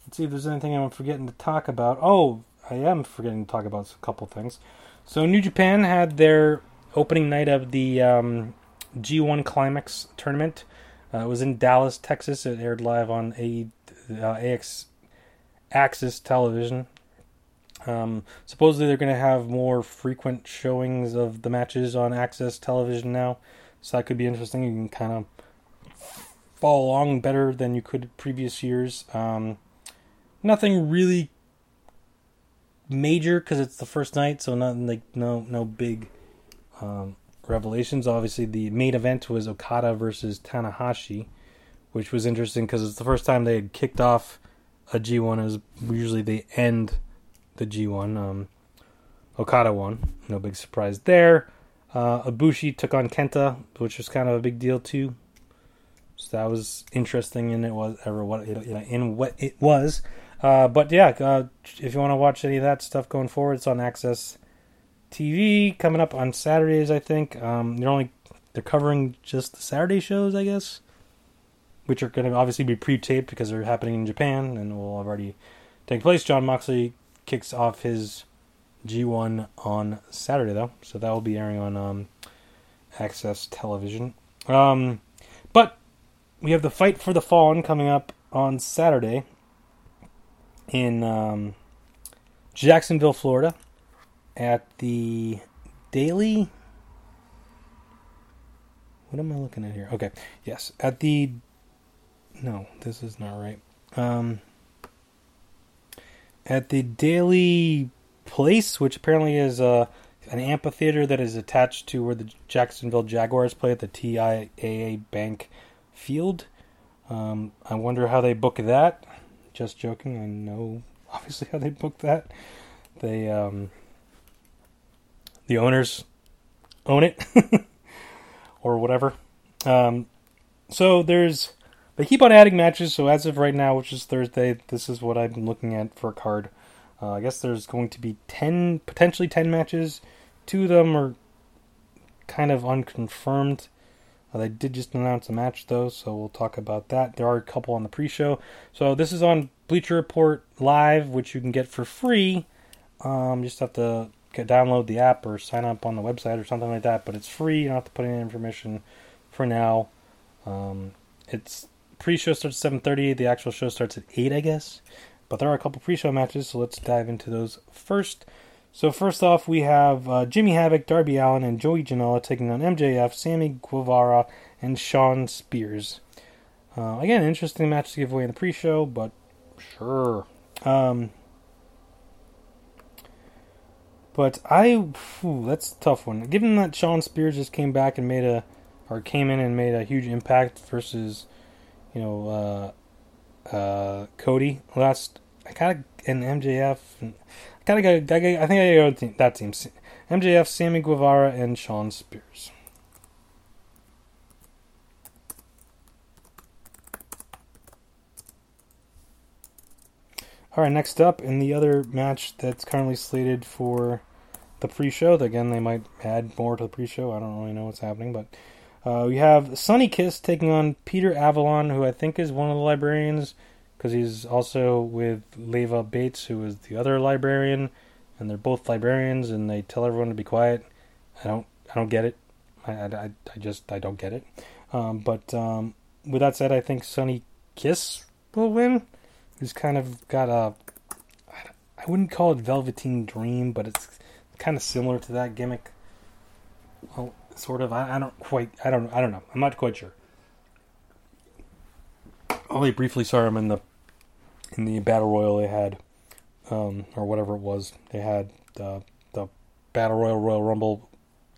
Let's see if there's anything I'm forgetting to talk about. Oh, I am forgetting to talk about a couple things. So, New Japan had their opening night of the um, G1 Climax tournament. Uh, it was in Dallas, Texas. It aired live on A, uh, AX Axis Television. Um, supposedly, they're going to have more frequent showings of the matches on AXS Television now, so that could be interesting. You can kind of follow along better than you could previous years. Um, nothing really major because it's the first night, so nothing like no no big um, revelations. Obviously, the main event was Okada versus Tanahashi, which was interesting because it's the first time they had kicked off a G1. As usually they end the G1. Um, Okada won, no big surprise there. Uh, Ibushi took on Kenta, which was kind of a big deal too. So that was interesting, and it was ever what it, you know, in what it was. Uh, but yeah, uh, if you want to watch any of that stuff going forward, it's on AXS TV coming up on Saturdays. I think um, they're only they're covering just the Saturday shows, I guess, which are going to obviously be pre-taped because they're happening in Japan and will have already take place. Jon Moxley kicks off his G1 on Saturday though, so that will be airing on um, AXS Television. Um, but we have the Fight for the Fallen coming up on Saturday in um, Jacksonville, Florida, at the Daily. What am I looking at here? Okay, yes, at the. No, this is not right. Um, at the Daily Place, which apparently is uh, an amphitheater that is attached to where the Jacksonville Jaguars play at the TIAA Bank Field. Um, I wonder how they book that. Just joking. I know obviously how they book that. They um, the owners own it or whatever. Um, so there's they keep on adding matches. So as of right now, which is Thursday, this is what I'm looking at for a card. Uh, I guess there's going to be ten, potentially ten matches. Two of them are kind of unconfirmed. Uh, they did just announce a match though, so we'll talk about that. There are a couple on the pre-show. So this is on Bleacher Report Live, which you can get for free. Um, just have to download the app or sign up on the website or something like that. But it's free. You don't have to put any information for now. Um, it's pre-show starts at 7:30. The actual show starts at 8, I guess. But there are a couple pre-show matches, so let's dive into those first. So first off, we have uh, Jimmy Havoc, Darby Allin and Joey Janela taking on MJF, Sammy Guevara, and Shawn Spears. Uh, again, interesting match to give away in the pre-show, but sure. Um, but I, whew, that's a tough one. Given that Shawn Spears just came back and made a, or came in and made a huge impact versus, you know, uh, uh, Cody last. I kind of and MJF. And, kind of got. I think I go team, that team. MJF, Sammy Guevara, and Shawn Spears. All right, next up in the other match that's currently slated for the pre-show. Again, they might add more to the pre-show. I don't really know what's happening, but uh, we have Sunny Kiss taking on Peter Avalon, who I think is one of the librarians because he's also with Leva Bates, who is the other librarian, and they're both librarians, and they tell everyone to be quiet. I don't, I don't get it. I, I, I just, I don't get it. Um, but um, with that said, I think Sunny Kiss will win. He's kind of got a, I wouldn't call it Velveteen Dream, but it's kind of similar to that gimmick. Well, sort of. I, I don't quite. I don't. I don't know. I'm not quite sure. Only briefly saw him in the in the battle royal they had, um, or whatever it was. They had the the battle royal Royal Rumble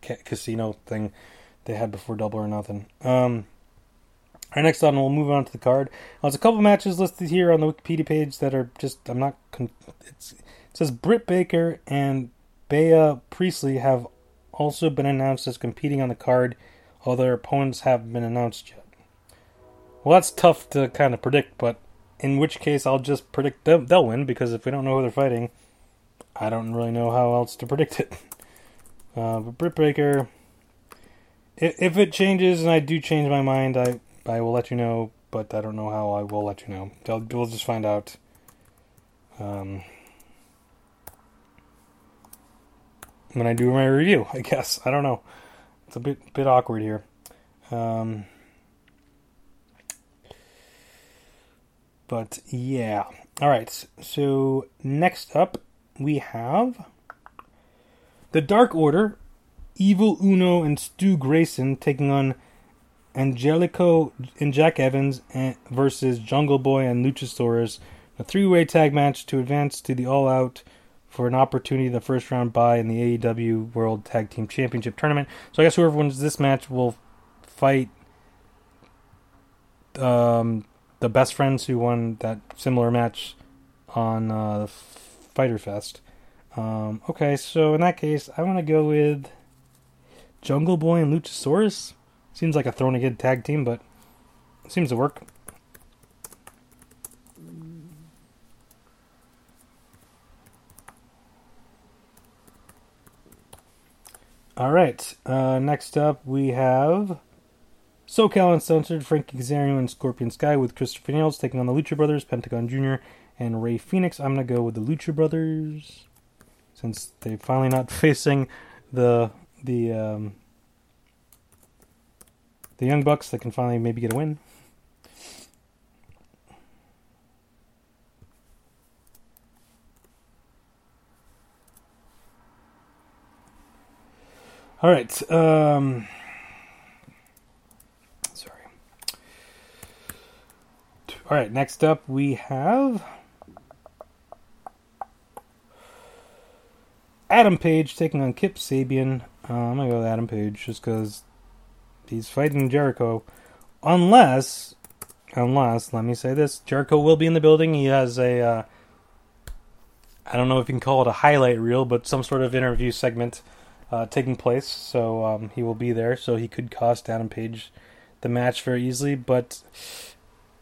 ca- casino thing they had before Double or Nothing. Um, all right, next on, we'll move on to the card. There's a couple matches listed here on the Wikipedia page that are just I'm not. Con- it says Britt Baker and Bea Priestley have also been announced as competing on the card, although their opponents haven't been announced yet. Well, that's tough to kind of predict, but in which case I'll just predict they'll, they'll win because if we don't know who they're fighting, I don't really know how else to predict it. Uh, but Britt Baker, if, if it changes and I do change my mind, I I will let you know. But I don't know how I will let you know. We'll just find out. Um, when I do my review, I guess I don't know. It's a bit bit awkward here. Um, but yeah. All right. So next up, we have the Dark Order, Evil Uno and Stu Grayson taking on Angelico and Jack Evans versus Jungle Boy and Luchasaurus. A three-way tag match to advance to the All Out for an opportunity in the first round bye in the AEW World Tag Team Championship tournament. So I guess whoever wins this match will fight um, the best friends who won that similar match on uh, Fyter Fest. Um, okay, so in that case, I want to go with Jungle Boy and Luchasaurus. Seems like a thrown again tag team, but seems to work. All right. Uh, next up, we have SoCal Uncensored, Frankie Kazarian, and Scorpio Sky with Christopher Nails taking on the Lucha Brothers, Pentagon Jr., and Ray Phoenix. I'm going to go with the Lucha Brothers since they're finally not facing the the um, the Young Bucks that can finally maybe get a win. All right. Um, sorry. All right. Next up, we have Adam Page taking on Kip Sabian. Uh, I'm gonna go with Adam Page just because he's fighting Jericho. Unless, unless, let me say this: Jericho will be in the building. He has a. Uh, I don't know if you can call it a highlight reel, but some sort of interview segment uh, taking place. So um, he will be there. So he could cost Adam Page the match very easily, but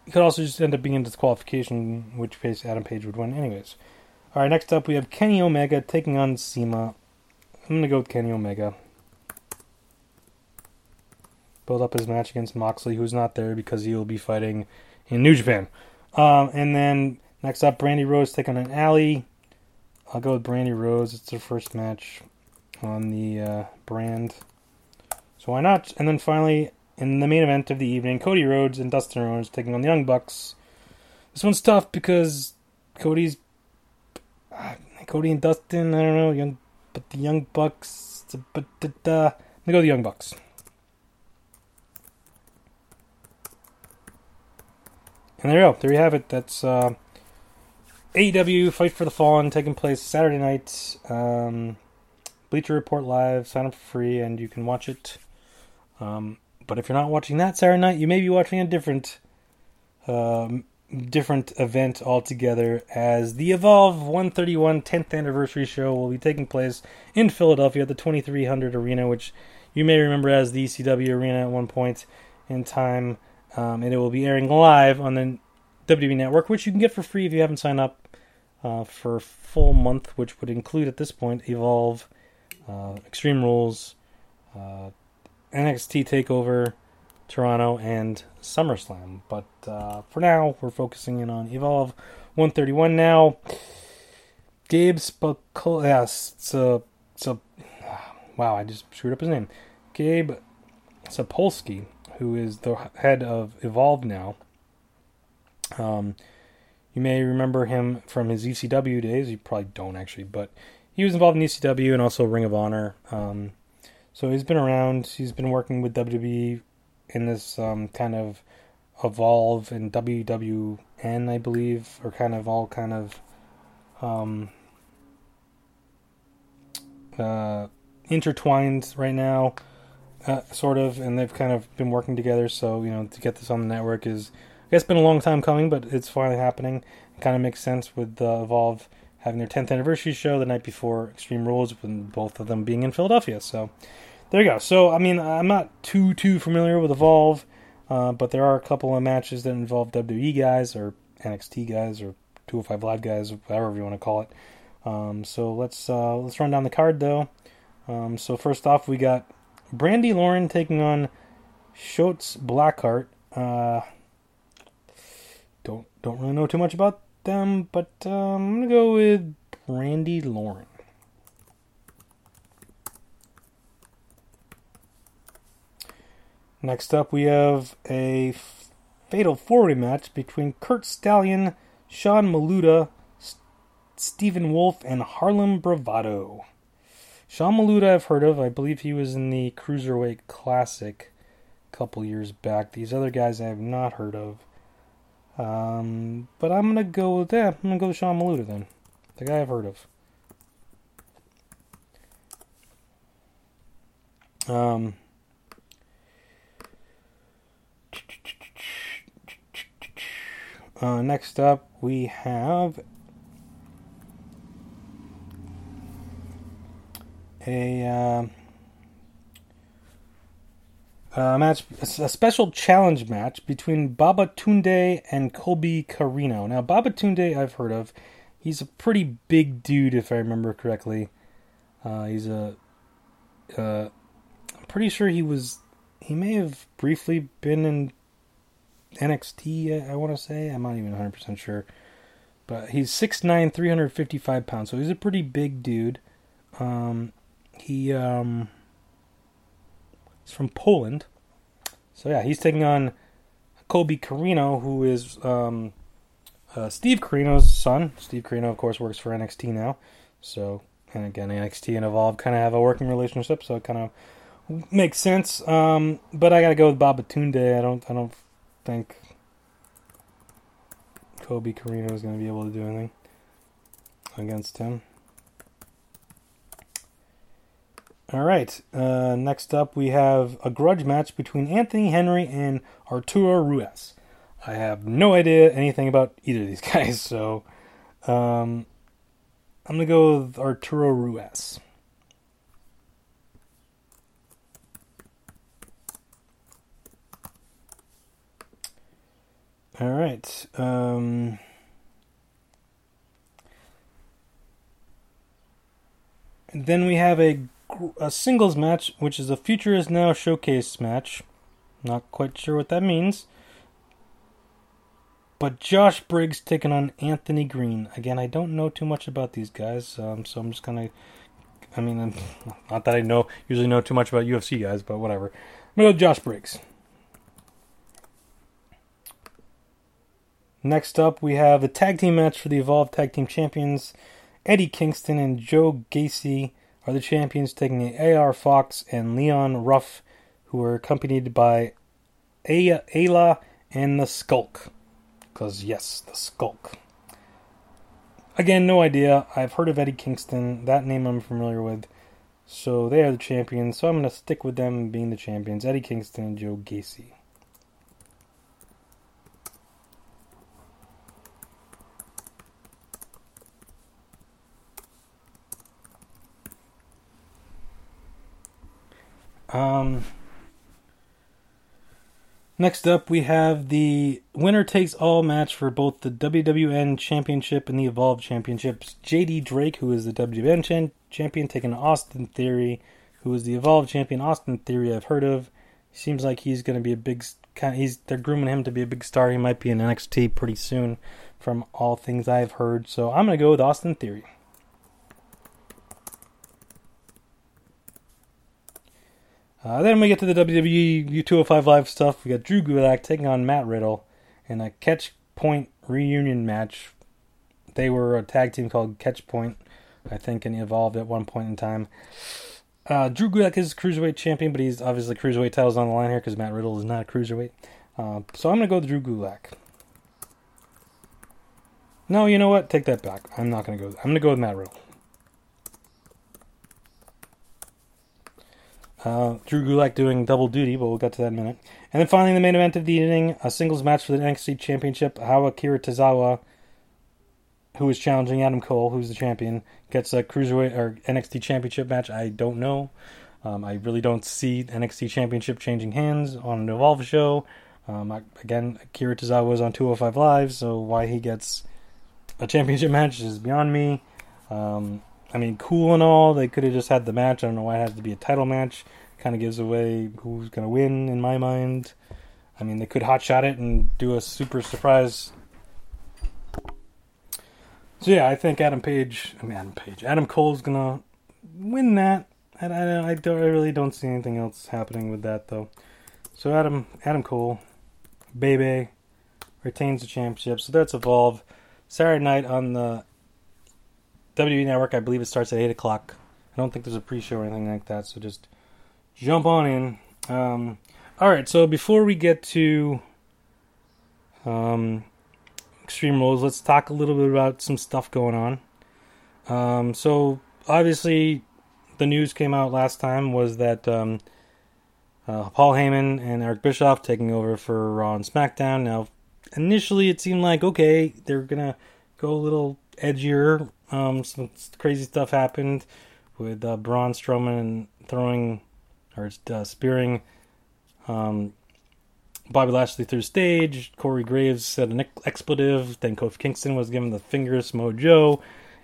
he could also just end up being in disqualification, which case Adam Page would win anyways. All right, next up we have Kenny Omega taking on CIMA. I'm gonna go with Kenny Omega. Build up his match against Moxley, who's not there because he will be fighting in New Japan. Um, and then next up, Brandy Rose taking on Allie. I'll go with Brandy Rose. It's her first match on the uh, brand. So why not? And then finally, in the main event of the evening, Cody Rhodes and Dustin Rhodes taking on the Young Bucks. This one's tough because Cody's uh, Cody and Dustin. I don't know, young, but the Young Bucks. But uh, I'm go the Young Bucks. And there you go. There you have it. That's uh, AEW Fight for the Fallen taking place Saturday night. Um, Bleacher Report Live. Sign up for free, and you can watch it. Um, but if you're not watching that Saturday night, you may be watching a different, um, different event altogether. As the Evolve 131 10th anniversary show will be taking place in Philadelphia at the 2300 Arena, which you may remember as the ECW Arena at one point in time. Um, and it will be airing live on the WWE Network, which you can get for free if you haven't signed up uh, for a full month, which would include at this point Evolve uh, Extreme Rules, uh, NXT Takeover, Toronto, and SummerSlam. But uh, for now, we're focusing in on Evolve 131 now. Gabe so. Wow, I just screwed up his name. Gabe Sapolsky, who is the head of Evolve now. Um, you may remember him from his ECW days. You probably don't actually, but he was involved in ECW and also Ring of Honor. Um, so he's been around. He's been working with WWE in this um, kind of evolve and WWN, I believe, or kind of all kind of um, uh, intertwined right now, uh, sort of, and they've kind of been working together. So you know, to get this on the network is, I guess, been a long time coming, but it's finally happening. It kind of makes sense with the Evolve having their 10th anniversary show the night before Extreme Rules, with both of them being in Philadelphia. So there you go. So I mean, I'm not too too familiar with Evolve, uh, but there are a couple of matches that involve WWE guys or NXT guys or 205 Live guys, whatever you want to call it. Um, so let's uh, let's run down the card though. Um, so first off, we got Brandy Lauren taking on Shotzi Blackheart. Uh, don't don't really know too much about them, but um, I'm gonna go with Brandy Lauren. Next up, we have a fatal four-way match between Curt Stallion, Sean Maluta, S- Stephen Wolf, and Harlem Bravado. Sean Maluta, I've heard of. I believe he was in the Cruiserweight Classic a couple years back. These other guys I have not heard of. Um, but I'm gonna go with that. I'm gonna go with Sean Maluta then, the guy I've heard of. Um, uh, next up, we have a uh, a match, a special challenge match between Baba Tunde and Colby Corino. Now, Baba Tunde, I've heard of. He's a pretty big dude, if I remember correctly. Uh, he's a. Uh, I'm pretty sure he was. He may have briefly been in NXT, I, I want to say. I'm not even 100% sure. But he's 6'9, 355 pounds. So he's a pretty big dude. Um, he um, he's from Poland. So yeah, he's taking on Kobe Corino, who is um, uh, Steve Corino's son. Steve Corino, of course, works for NXT now. So, and again, NXT and Evolve kind of have a working relationship, so it kind of makes sense. Um, but I gotta go with Baba Tunde. I don't, I don't think Kobe Corino is going to be able to do anything against him. All right. Uh, next up, we have a grudge match between Anthony Henry and Arturo Ruiz. I have no idea anything about either of these guys, so um, I'm going to go with Arturo Ruiz. All right. Um, then we have a a singles match, which is a Future is Now showcase match. Not quite sure what that means. But Josh Briggs taking on Anthony Green. Again, I don't know too much about these guys, um, so I'm just gonna. I mean, not that I know usually know too much about UFC guys, but whatever. I'm gonna go with Josh Briggs. Next up, we have a tag team match for the Evolved Tag Team Champions. Eddie Kingston and Joe Gacy are the champions, taking AR Fox and Leon Ruff, who are accompanied by Ayla and the Skulk. Because, yes, the Skulk. Again, no idea. I've heard of Eddie Kingston. That name I'm familiar with. So they are the champions. So I'm going to stick with them being the champions Eddie Kingston and Joe Gacy. Um, next up, we have the winner takes all match for both the WWN Championship and the Evolve Championships. JD Drake, who is the WWN ch- champion, taking Austin Theory, who is the Evolve champion. Austin Theory, I've heard of. Seems like he's going to be a big kind. Of, he's they're grooming him to be a big star. He might be in NXT pretty soon, from all things I've heard. So I'm going to go with Austin Theory. Uh, then we get to the WWE U205 Live stuff. We got Drew Gulak taking on Matt Riddle in a Catch Point reunion match. They were a tag team called Catch Point, I think, and evolved at one point in time. Uh, Drew Gulak is cruiserweight champion, but he's obviously cruiserweight titles on the line here because Matt Riddle is not a cruiserweight. Uh, so I'm gonna go with Drew Gulak. No, you know what? Take that back. I'm not gonna go. I'm gonna go with Matt Riddle. Uh, Drew Gulak doing double duty, but we'll get to that in a minute. And then finally, the main event of the evening, a singles match for the NXT Championship. How Akira Tozawa, who is challenging Adam Cole, who's the champion, gets a cruiserweight or NXT Championship match. I don't know. Um, I really don't see NXT Championship changing hands on an Evolve show. Um, I, again, Akira Tozawa was on 205 Live, so why he gets a championship match is beyond me. Um, I mean, cool and all. They could have just had the match. I don't know why it had to be a title match. Kind of gives away who's going to win in my mind. I mean, they could hotshot it and do a super surprise. So yeah, I think Adam Page. I mean, Adam Page. Adam Cole's gonna win that. I, I, I, don't, I really don't see anything else happening with that though. So Adam Adam Cole, Bebe, retains the championship. So that's Evolve. Saturday night on the WWE Network. I believe it starts at eight o'clock. I don't think there's a pre-show or anything like that. So just jump on in. Um, all right. So before we get to um, Extreme Rules, let's talk a little bit about some stuff going on. Um, so obviously, the news came out last time was that um, uh, Paul Heyman and Eric Bischoff taking over for Raw and SmackDown. Now, initially, it seemed like okay, they're gonna go a little edgier. Um, some crazy stuff happened with uh, Braun Strowman throwing or uh, spearing um, Bobby Lashley through stage. Corey Graves said an expletive. Then Kofi Kingston was given the fingers Mojo.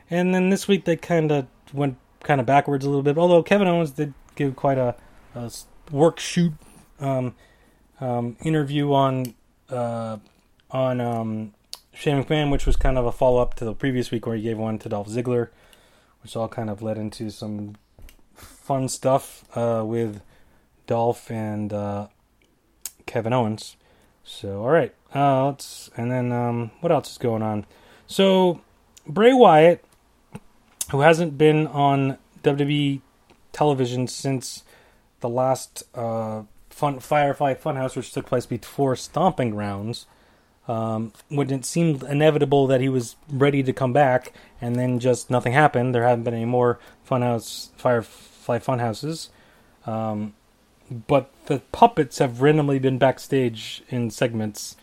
And then this week they kind of went kind of backwards a little bit. Although Kevin Owens did give quite a, a work shoot um, um, interview on uh, on um, Shane McMahon, which was kind of a follow up to the previous week where he gave one to Dolph Ziggler, which all kind of led into some fun stuff uh, with Dolph and uh, Kevin Owens. So all right, uh, let's and then um, what else is going on? So Bray Wyatt, who hasn't been on WWE television since the last uh, Fun Firefly Funhouse, which took place before Stomping Grounds, um, when it seemed inevitable that he was ready to come back, and then just nothing happened. There haven't been any more Funhouse Firefly Funhouses. Um, but the puppets have randomly been backstage in segments,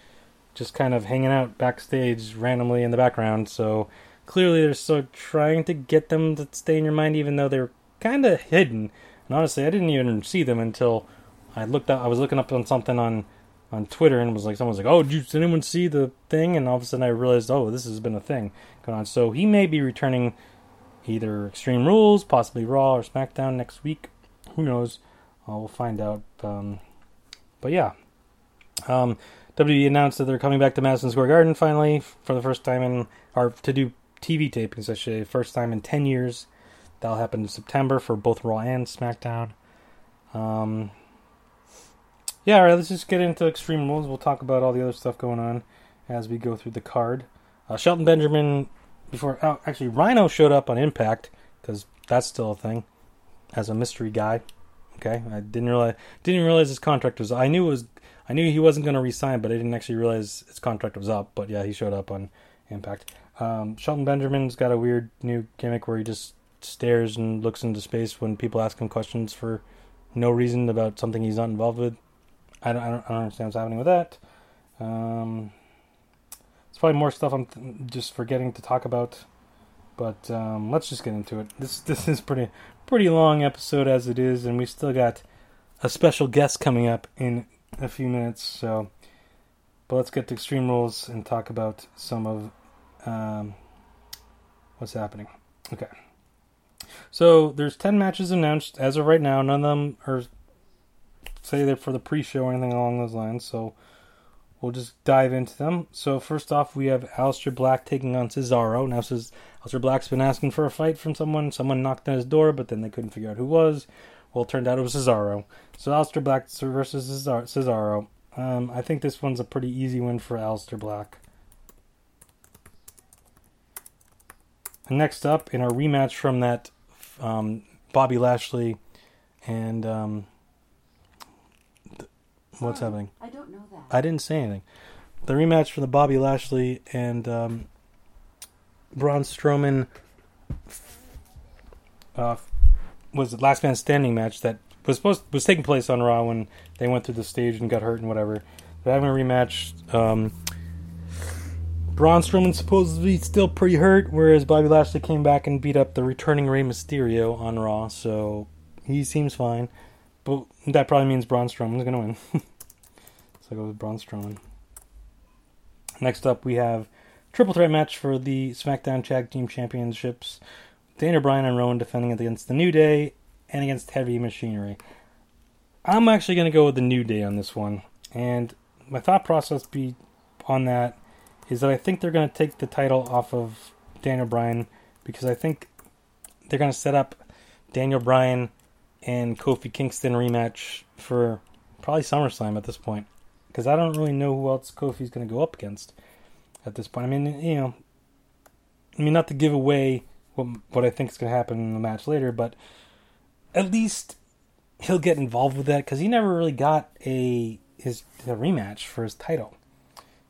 just kind of hanging out backstage randomly in the background. So clearly, they're still trying to get them to stay in your mind, even though they're kind of hidden. And honestly, I didn't even see them until I looked up. I was looking up on something on on Twitter, and was like, someone's like, "Oh, did anyone see the thing?" And all of a sudden, I realized, oh, this has been a thing going on. So he may be returning either Extreme Rules, possibly Raw or SmackDown next week. Who knows? Uh, we'll find out. Um, but yeah, um, WWE announced that they're coming back to Madison Square Garden finally for the first time in, or to do TV tapings, I should say, first time in 10 years. That'll happen in September for both Raw and SmackDown. Um, yeah, all right, let's just get into Extreme Rules. We'll talk about all the other stuff going on as we go through the card. Uh, Shelton Benjamin, before, oh, actually, Rhino showed up on Impact because that's still a thing as a mystery guy. Okay, I didn't realize didn't realize his contract was. I knew it was. I knew he wasn't going to resign, but I didn't actually realize his contract was up. But yeah, he showed up on Impact. Um, Shelton Benjamin's got a weird new gimmick where he just stares and looks into space when people ask him questions for no reason about something he's not involved with. I don't, I don't, understand what's happening with that. Um, it's probably more stuff I'm th- just forgetting to talk about. But um, let's just get into it. This this is pretty pretty long episode as it is, and we still got a special guest coming up in a few minutes. So, but let's get to Extreme Rules and talk about some of um, what's happening. Okay. So there's ten matches announced as of right now. None of them are say they're for the pre-show or anything along those lines. So we'll just dive into them. So first off, we have Aleister Black taking on Cesaro. Now, says Aleister Black's been asking for a fight from someone. Someone knocked on his door, but then they couldn't figure out who was. Well, turned out it was Cesaro. So Aleister Black versus Cesaro. Um, I think this one's a pretty easy win for Aleister Black. And next up, in our rematch from that um, Bobby Lashley and um, What's happening? I don't know that. I didn't say anything. The rematch for the Bobby Lashley and um, Braun Strowman uh, was the last man standing match that was supposed was taking place on Raw when they went through the stage and got hurt and whatever. They're having a rematch. Um, Braun Strowman supposedly still pretty hurt, whereas Bobby Lashley came back and beat up the returning Rey Mysterio on Raw, so he seems fine. But that probably means Braun Strowman's going to win. I go with Braun Strowman. Next up, we have triple threat match for the SmackDown Tag Team Championships. Daniel Bryan and Rowan defending against the New Day and against Heavy Machinery. I'm actually going to go with the New Day on this one. And my thought process be on that is that I think they're going to take the title off of Daniel Bryan because I think they're going to set up Daniel Bryan and Kofi Kingston rematch for probably SummerSlam at this point. Because I don't really know who else Kofi's going to go up against at this point. I mean, you know, I mean, not to give away what, what I think is going to happen in the match later, but at least he'll get involved with that because he never really got a his a rematch for his title.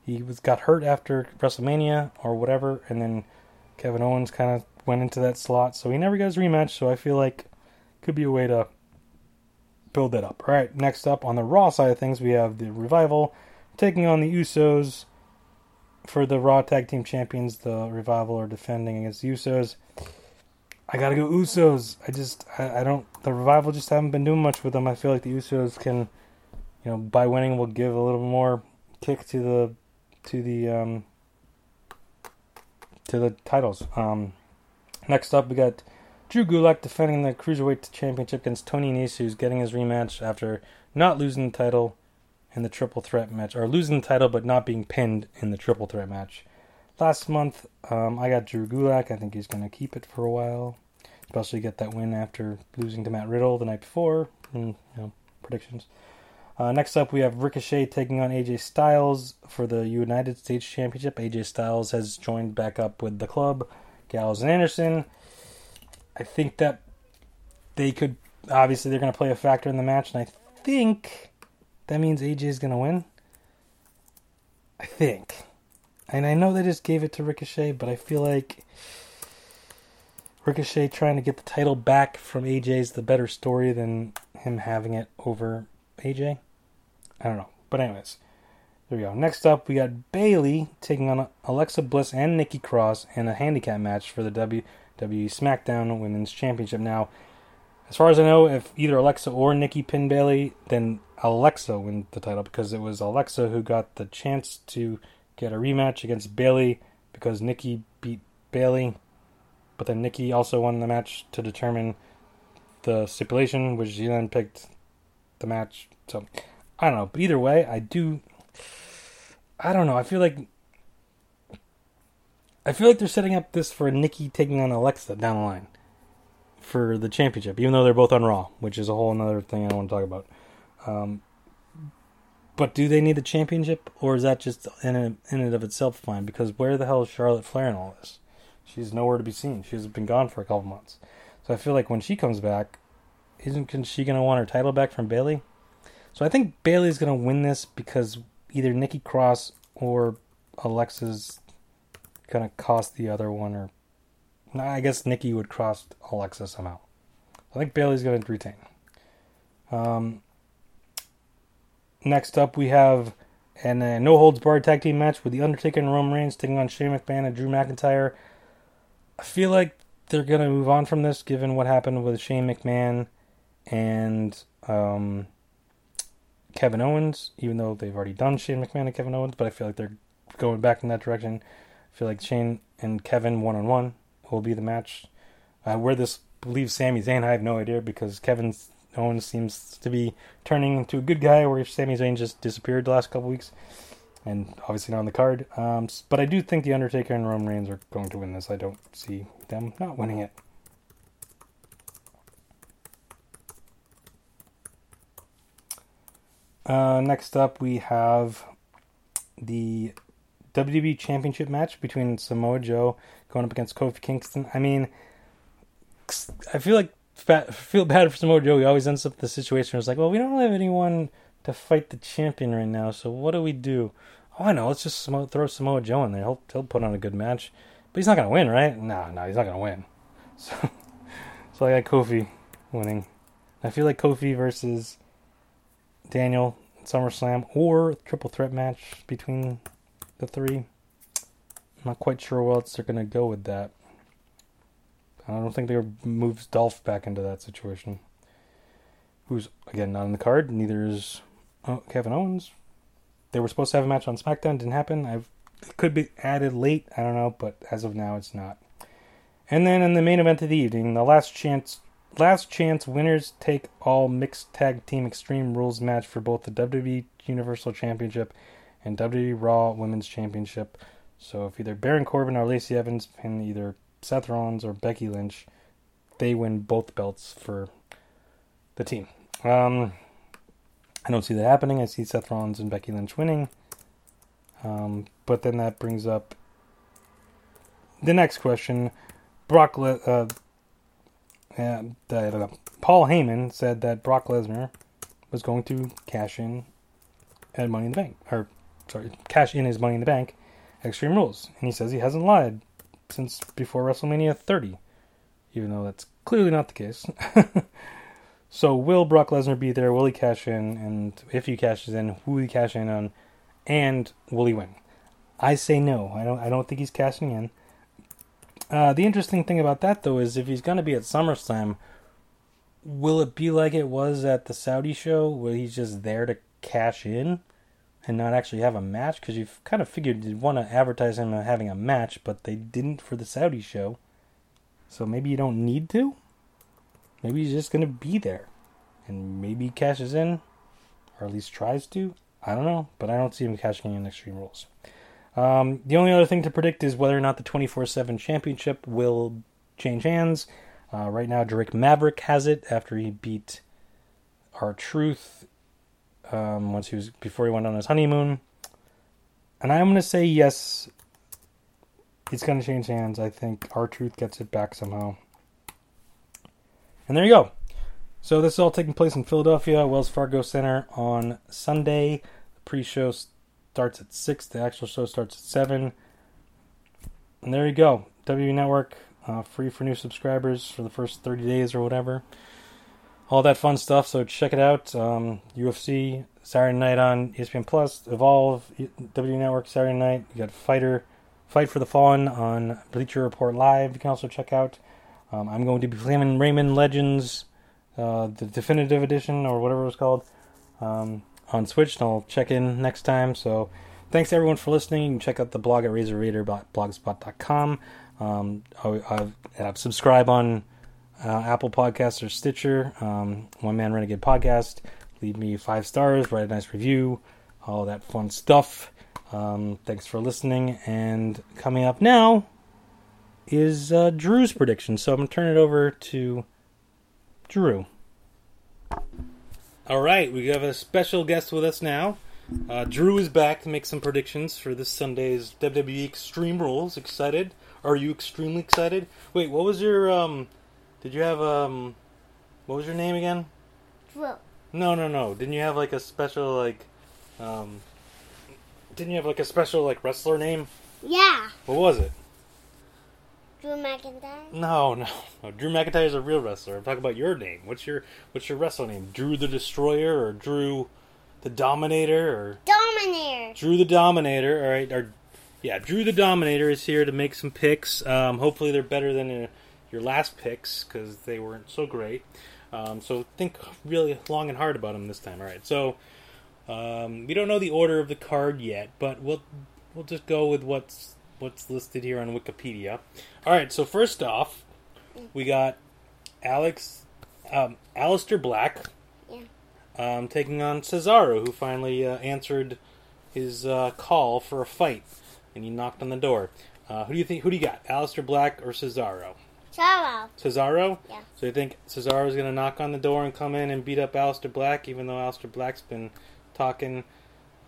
He was got hurt after WrestleMania or whatever, and then Kevin Owens kind of went into that slot, so he never got his rematch. So I feel like could be a way to build that up. All right, next up on the Raw side of things, we have the Revival taking on the Usos for the Raw Tag Team Champions. The Revival are defending against the Usos. I gotta go Usos. I just I, I don't the Revival just haven't been doing much with them. I feel like the Usos can, you know, by winning will give a little more kick to the to the um to the titles. Um, next up, we got Drew Gulak defending the Cruiserweight Championship against Tony Nese, who's getting his rematch after not losing the title in the Triple Threat match, or losing the title but not being pinned in the Triple Threat match. Last month, um, I got Drew Gulak. I think he's going to keep it for a while, especially get that win after losing to Matt Riddle the night before. And, you know, predictions. Uh, next up, we have Ricochet taking on AJ Styles for the United States Championship. AJ Styles has joined back up with the club, Gallows and Anderson. I think that they could obviously they're going to play a factor in the match, and I think that means AJ is going to win. I think, and I know they just gave it to Ricochet, but I feel like Ricochet trying to get the title back from AJ is the better story than him having it over AJ. I don't know, but anyways. There we go. Next up, we got Bayley taking on Alexa Bliss and Nikki Cross in a handicap match for the W WWE SmackDown Women's Championship. Now, as far as I know, if either Alexa or Nikki pin Bayley, then Alexa wins the title because it was Alexa who got the chance to get a rematch against Bayley because Nikki beat Bayley. but then Nikki also won the match to determine the stipulation, which she then picked the match. So I don't know, but either way, I do. I don't know. I feel like I feel like they're setting up this for Nikki taking on Alexa down the line for the championship, even though they're both on Raw, which is a whole other thing I don't want to talk about. Um, but do they need the championship, or is that just in, a, in and of itself fine? Because where the hell is Charlotte Flair in all this? She's nowhere to be seen. She's been gone for a couple months. So I feel like when she comes back, isn't she going to want her title back from Bayley? So I think Bayley's going to win this because either Nikki Cross or Alexa's gonna cost the other one, or I guess Nikki would cross Alexa somehow. I think Bayley's gonna retain. Um, next up, we have an uh, no holds barred tag team match with the Undertaker and Roman Reigns taking on Shane McMahon and Drew McIntyre. I feel like they're gonna move on from this, given what happened with Shane McMahon and um, Kevin Owens. Even though they've already done Shane McMahon and Kevin Owens, but I feel like they're going back in that direction. I feel like Shane and Kevin one on one will be the match. Uh, where this leaves Sami Zayn, I have no idea because Kevin Owens seems to be turning into a good guy, where Sami Zayn just disappeared the last couple weeks, and obviously not on the card. Um, but I do think the Undertaker and Roman Reigns are going to win this. I don't see them not winning it. Uh, next up, we have the WWE Championship match between Samoa Joe going up against Kofi Kingston. I mean, I feel like I feel bad for Samoa Joe. He always ends up in the situation where it's like, well, we don't have anyone to fight the champion right now, so what do we do? Oh, I know. Let's just throw Samoa Joe in there. He'll he'll put on a good match, but he's not gonna win, right? No, no, he's not gonna win. So, so I got Kofi winning. I feel like Kofi versus Daniel SummerSlam or triple threat match between the three. I'm not quite sure what else they're going to go with that. I don't think they moves Dolph back into that situation. Who's again not in the card. Neither is uh, Kevin Owens. They were supposed to have a match on SmackDown. Didn't happen. I've it could be added late. I don't know, but as of now, it's not. And then in the main event of the evening, the last chance last chance winners take all mixed tag team extreme rules match for both the WWE Universal Championship and WWE Raw Women's Championship. So if either Baron Corbin or Lacey Evans pin either Seth Rollins or Becky Lynch, they win both belts for the team. Um, I don't see that happening. I see Seth Rollins and Becky Lynch winning. Um, but then that brings up the next question. Brock, Le- uh, uh, the, Paul Heyman said that Brock Lesnar was going to cash in at Money in the Bank, or sorry, cash in his Money in the Bank, Extreme Rules, and he says he hasn't lied since before WrestleMania 30, even though that's clearly not the case. so will Brock Lesnar be there? Will he cash in? And if he cashes in, who will he cash in on? And will he win? I say no. I don't. I don't think he's cashing in. Uh, the interesting thing about that, though, is if he's going to be at SummerSlam, will it be like it was at the Saudi show, where he's just there to cash in and not actually have a match? Because you've kind of figured you'd want to advertise him having a match, but they didn't for the Saudi show. So maybe you don't need to. Maybe he's just going to be there, and maybe he cashes in, or at least tries to. I don't know, but I don't see him cashing in Extreme Rules. Um, the only other thing to predict is whether or not the 24 7 championship will change hands. Uh, right now, Drake Maverick has it after he beat R-Truth um, once he was before he went on his honeymoon. And I'm to say yes, it's to change hands. I think R-Truth gets it back somehow. And there you go. So this is all taking place in Philadelphia, Wells Fargo Center on Sunday. The pre-show starts at 6. The actual show starts at 7. And there you go. WWE Network, uh, free for new subscribers for the first 30 days or whatever. All that fun stuff, so check it out. Um, UFC, Saturday night on ESPN Plus, Evolve, WWE Network, Saturday night. You got Fighter, Fight for the Fallen on Bleacher Report Live. You can also check out. Um, I'm going to be playing Rayman Legends, uh, the definitive edition, or whatever it was called. Um, on Switch, and I'll check in next time. So thanks everyone for listening. You can check out the blog at razorraider.blogspot.com. Um, I, I, subscribe on uh, Apple Podcasts or Stitcher, um, One Man Renegade Podcast. Leave me five stars, write a nice review, all that fun stuff. Um, thanks for listening. And coming up now is uh, Drew's prediction. So I'm going to turn it over to Drew. All right, we have a special guest with us now. Uh, Drew is back to make some predictions for this Sunday's WWE Extreme Rules. Excited? Are you extremely excited? Wait, what was your um? Did you have um? What was your name again? Drew. No, no, no. Didn't you have like a special like um? Didn't you have like a special like wrestler name? Yeah. What was it? Drew McIntyre? No, no, no. Drew McIntyre is a real wrestler. I'm talking about your name. What's your What's your wrestler name? Drew the Destroyer or Drew the Dominator or Dominator? Drew the Dominator. All right, or yeah, Drew the Dominator is here to make some picks. Um, hopefully, they're better than uh, your last picks because they weren't so great. Um, so think really long and hard about them this time. All right, so um, we don't know the order of the card yet, but we'll we'll just go with what's what's listed here on Wikipedia. All right, so first off, we got Alex, um, Aleister Black, Yeah. um, taking on Cesaro, who finally uh, answered his uh, call for a fight, and he knocked on the door. Uh, who do you think? Who do you got? Aleister Black or Cesaro? Cesaro. Cesaro. Yeah. So you think Cesaro's going to knock on the door and come in and beat up Aleister Black, even though Aleister Black's been talking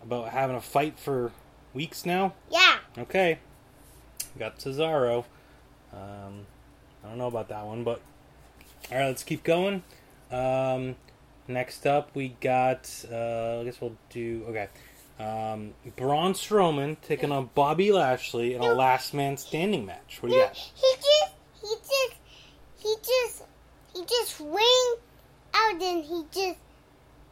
about having a fight for weeks now? Yeah. Okay. Got Cesaro. Um, I don't know about that one, but all right, let's keep going. Um, next up, we got. Uh, I guess we'll do okay. Um, Braun Strowman taking on Bobby Lashley in a last man standing match. What do you got? he just, he just, he just ran out and he just,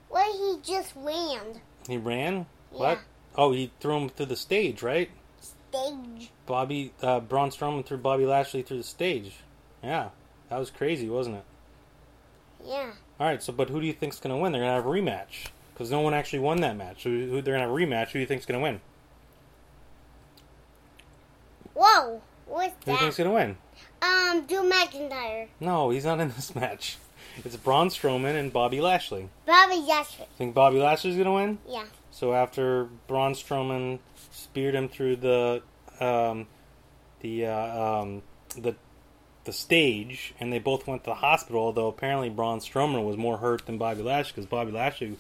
well, he just ran. He ran. Yeah. What? Oh, he threw him through the stage, right? Stage. Bobby uh, Braun Strowman threw Bobby Lashley through the stage. Yeah, that was crazy, wasn't it? Yeah. All right, so but who do you think's going to win? They're going to have a rematch because no one actually won that match. So who they're going to have a rematch? Who do you think's going to win? Whoa. What's Who do you think's gonna win? Um, Drew McIntyre. No, he's not in this match. It's Braun Strowman and Bobby Lashley. Bobby Lashley. Think Bobby Lashley's gonna win? Yeah. So after Braun Strowman speared him through the um, the uh, um, the the stage, and they both went to the hospital. Although apparently Braun Strowman was more hurt than Bobby Lashley because Bobby Lashley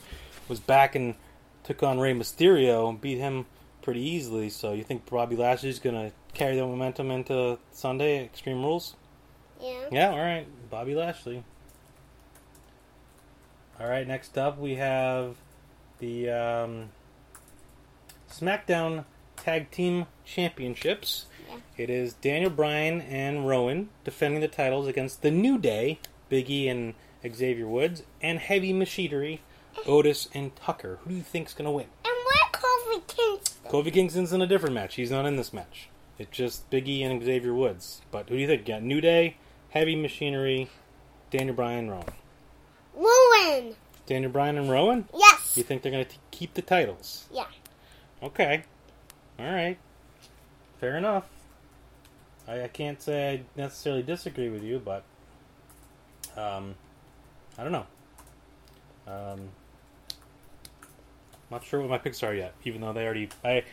was back and took on Rey Mysterio and beat him pretty easily. So you think Bobby Lashley's gonna carry the momentum into Sunday Extreme Rules? Yeah. Yeah, all right, Bobby Lashley. All right, next up we have the um, SmackDown Tag Team Championships. Yeah. It is Daniel Bryan and Rowan defending the titles against the New Day, Biggie and Xavier Woods, and Heavy Machinery, Otis and Tucker. Who do you think's gonna win? And what Kofi Kingston? Kofi Kingston's in a different match. He's not in this match. It's just Biggie and Xavier Woods. But who do you think? You got New Day, Heavy Machinery, Daniel Bryan, Rowan. Ruin. Daniel Bryan and Rowan? Yes. You think they're going to keep the titles? Yeah. Okay. All right. Fair enough. I, I can't say I necessarily disagree with you, but um, I don't know. Um, not sure what my picks are yet, even though they already. I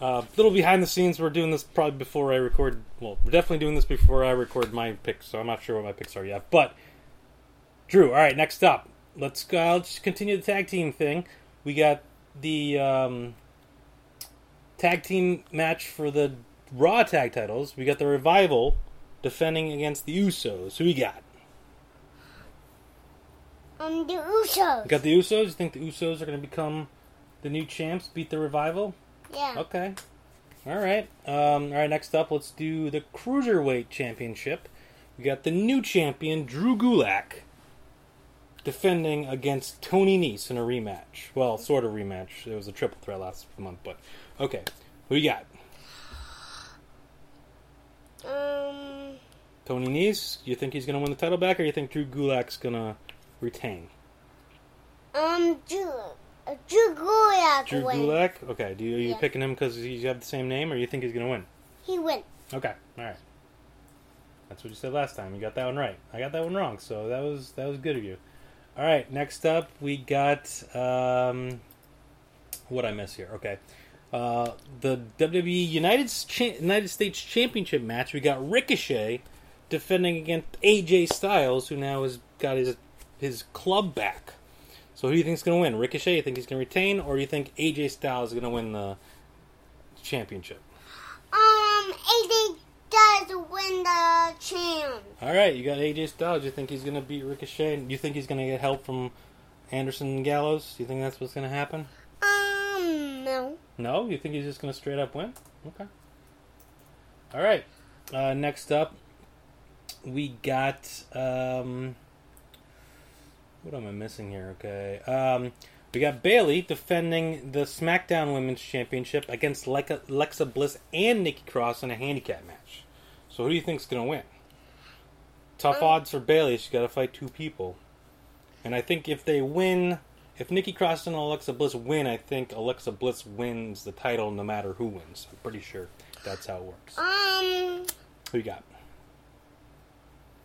uh, little behind the scenes. We're doing this probably before I record. Well, we're definitely doing this before I record my picks, so I'm not sure what my picks are yet. But Drew, all right. Next up, let's go. I'll just continue the tag team thing. We got the um, tag team match for the Raw tag titles. We got the Revival defending against the Usos. Who we got? Um, the Usos. We got the Usos. You think the Usos are going to become the new champs? Beat the Revival? Yeah. Okay. All right. Um, all right. Next up, let's do the Cruiserweight Championship. We got the new champion Drew Gulak defending against Tony Nese in a rematch. Well, sort of rematch. It was a triple threat last month, but okay. Who you got? Um, Tony Nese. You think he's going to win the title back, or you think Drew Gulak's going to retain? um, Drew, uh, Drew Gulak Drew. Gulak. Okay. Do you, are you Yeah. picking him because you have the same name, or you think he's going to win? He win. Okay, all right. That's what you said last time. You got that one right. I got that one wrong, so that was that was good of you. All right, next up we got um, what I miss here. Okay, uh, the WWE United Cha- United States Championship match. We got Ricochet defending against AJ Styles, who now has got his his club back. So who do you think is going to win? Ricochet? You think he's going to retain, or do you think AJ Styles is going to win the championship? Um, AJ does win the champ. All right, you got AJ Styles. You think he's going to beat Ricochet? Do you think he's going to get help from Anderson and Gallows? Do you think that's what's going to happen? Um, no. No, you think he's just going to straight up win? Okay. All right. Uh, next up, we got um, what am I missing here? Okay. Um, we got Bayley defending the SmackDown Women's Championship against Lexa, Alexa Bliss and Nikki Cross in a handicap match. So who do you think's going to win? Tough Um, odds for Bayley. She's got to fight two people, and I think if they win, if Nikki Cross and Alexa Bliss win, I think Alexa Bliss wins the title no matter who wins. I'm pretty sure that's how it works. Um, Who you got?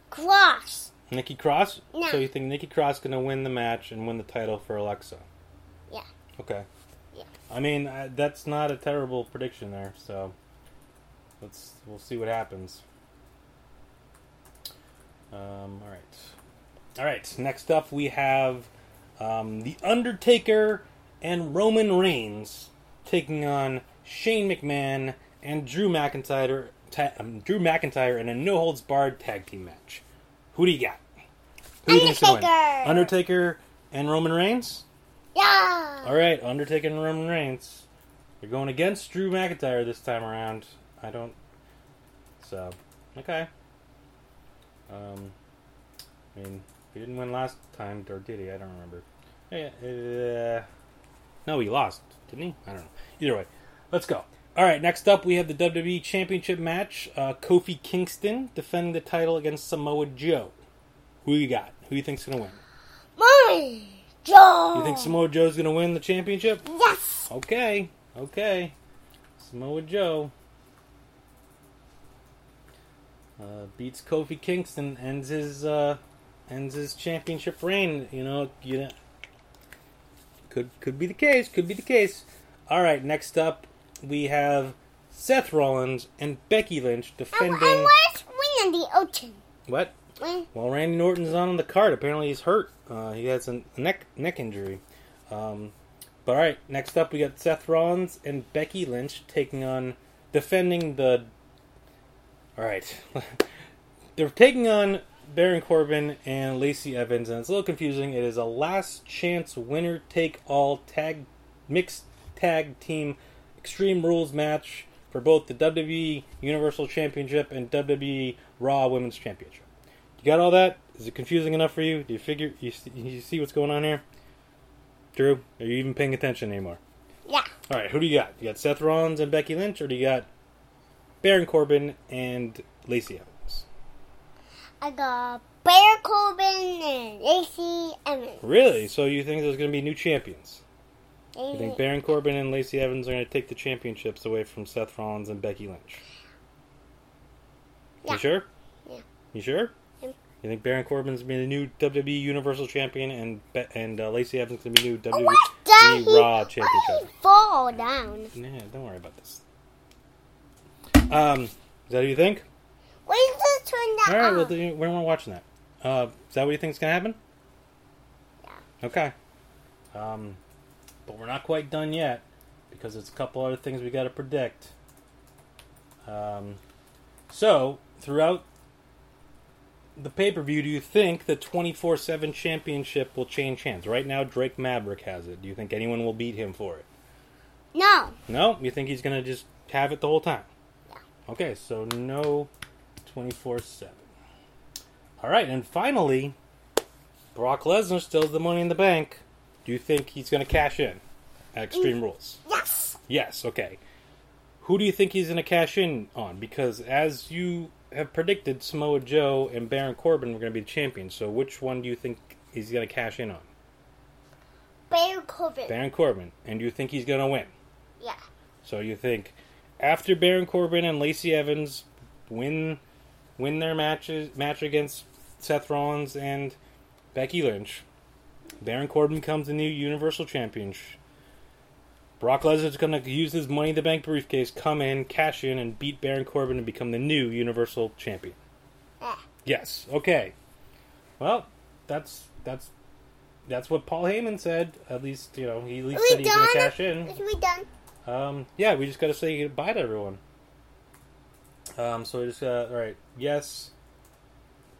Cross. Nikki Cross. No. So you think Nikki Cross going to win the match and win the title for Alexa? Yeah. Okay. Yeah. I mean, that's not a terrible prediction there. So let's we'll see what happens. Um, all right. All right. Next up, we have um, the Undertaker and Roman Reigns taking on Shane McMahon and Drew McIntyre. Ta- um, Drew McIntyre in a no holds barred tag team match. Who do you got? Who do you think's gonna win? Undertaker. Undertaker and Roman Reigns. Yeah. All right, Undertaker and Roman Reigns. They're going against Drew McIntyre this time around. I don't. So, okay. Um, I mean, he didn't win last time, or did he? I don't remember. Yeah, uh, no, he lost, didn't he? I don't know. Either way, let's go. All right, next up we have the WWE Championship match. Uh, Kofi Kingston defending the title against Samoa Joe. Who you got? Who you think's gonna win? Mommy. Joe. You think Samoa Joe's gonna win the championship? Yes. Okay, okay. Samoa Joe. uh, beats Kofi Kingston, ends his uh, ends his championship reign. You know, you know, could could be the case. Could be the case. All right, next up we have Seth Rollins and Becky Lynch defending. and where's the ocean? What? When, Well, Randy Orton's not on the card. Apparently, he's hurt. Uh, he has a neck neck injury. Um, but all right, next up we got Seth Rollins and Becky Lynch taking on defending the. All right, they're taking on Baron Corbin and Lacey Evans, and it's a little confusing. It is a last chance winner take all tag mixed tag team Extreme Rules match for both the WWE Universal Championship and WWE Raw Women's Championship. You got all that? Is it confusing enough for you? Do you figure you see, you see what's going on here? Drew, are you even paying attention anymore? yeah. All right, who do you got? You got Seth Rollins and Becky Lynch, or do you got Baron Corbin and Lacey Evans? I got Baron Corbin and Lacey Evans. Really? So you think there's going to be new champions? You think Baron Corbin and Lacey Evans are going to take the championships away from Seth Rollins and Becky Lynch? Yeah. You sure? Yeah. You sure? Yeah. You think Baron Corbin's going to be the new WWE Universal Champion and Be- and uh, Lacey Evans going to be new Oh, WWE he, Raw Championship? fall down? Yeah, don't worry about this. Um, is that what you think? Where's the turn that All right, well, we're not watching that. Uh, is that what you think is gonna happen? Yeah. Okay. Um, but we're not quite done yet because there's a couple other things we got to predict. Um, so throughout the pay per view, do you think the twenty four seven championship will change hands? Right now, Drake Maverick has it. Do you think anyone will beat him for it? No. No, you think he's gonna just have it the whole time? Yeah. Okay, so no twenty four seven. All right, and finally, Brock Lesnar steals the Money in the Bank. Do you think he's gonna cash in at Extreme mm. Rules? Yes. Yes. Okay. Who do you think he's gonna cash in on? Because as you have predicted, Samoa Joe and Baron Corbin were gonna be the champions. So which one do you think he's gonna cash in on? Bear Corbin. Baron Corbin, and do you think he's gonna win? Yeah. So you think after Baron Corbin and Lacey Evans win win their matches match against Seth Rollins and Becky Lynch, Baron Corbin becomes the new Universal Champion. Brock Lesnar's going to use his Money in the Bank briefcase, come in, cash in, and beat Baron Corbin and become the new Universal Champion. Yeah. Yes. Okay. Well, that's that's that's what Paul Heyman said. At least you know he at least Are said he's going to cash in. Is we done? Um, yeah, we just got to say goodbye to everyone. Um, so we just got all right. Yes,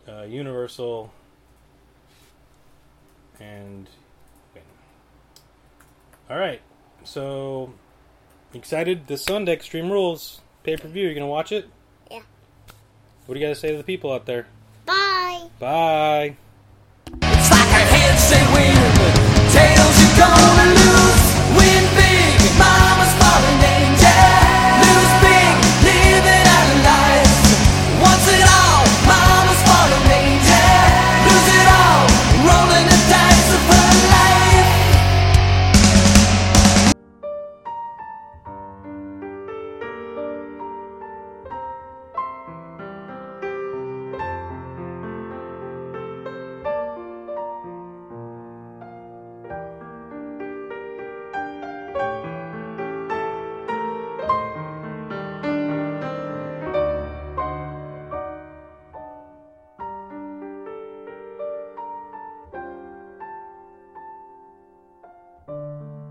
uh, Universal, and win. All right. So excited this Sunday, Extreme Rules pay per view. You gonna watch it? Yeah. What do you got to say to the people out there? Bye. Bye.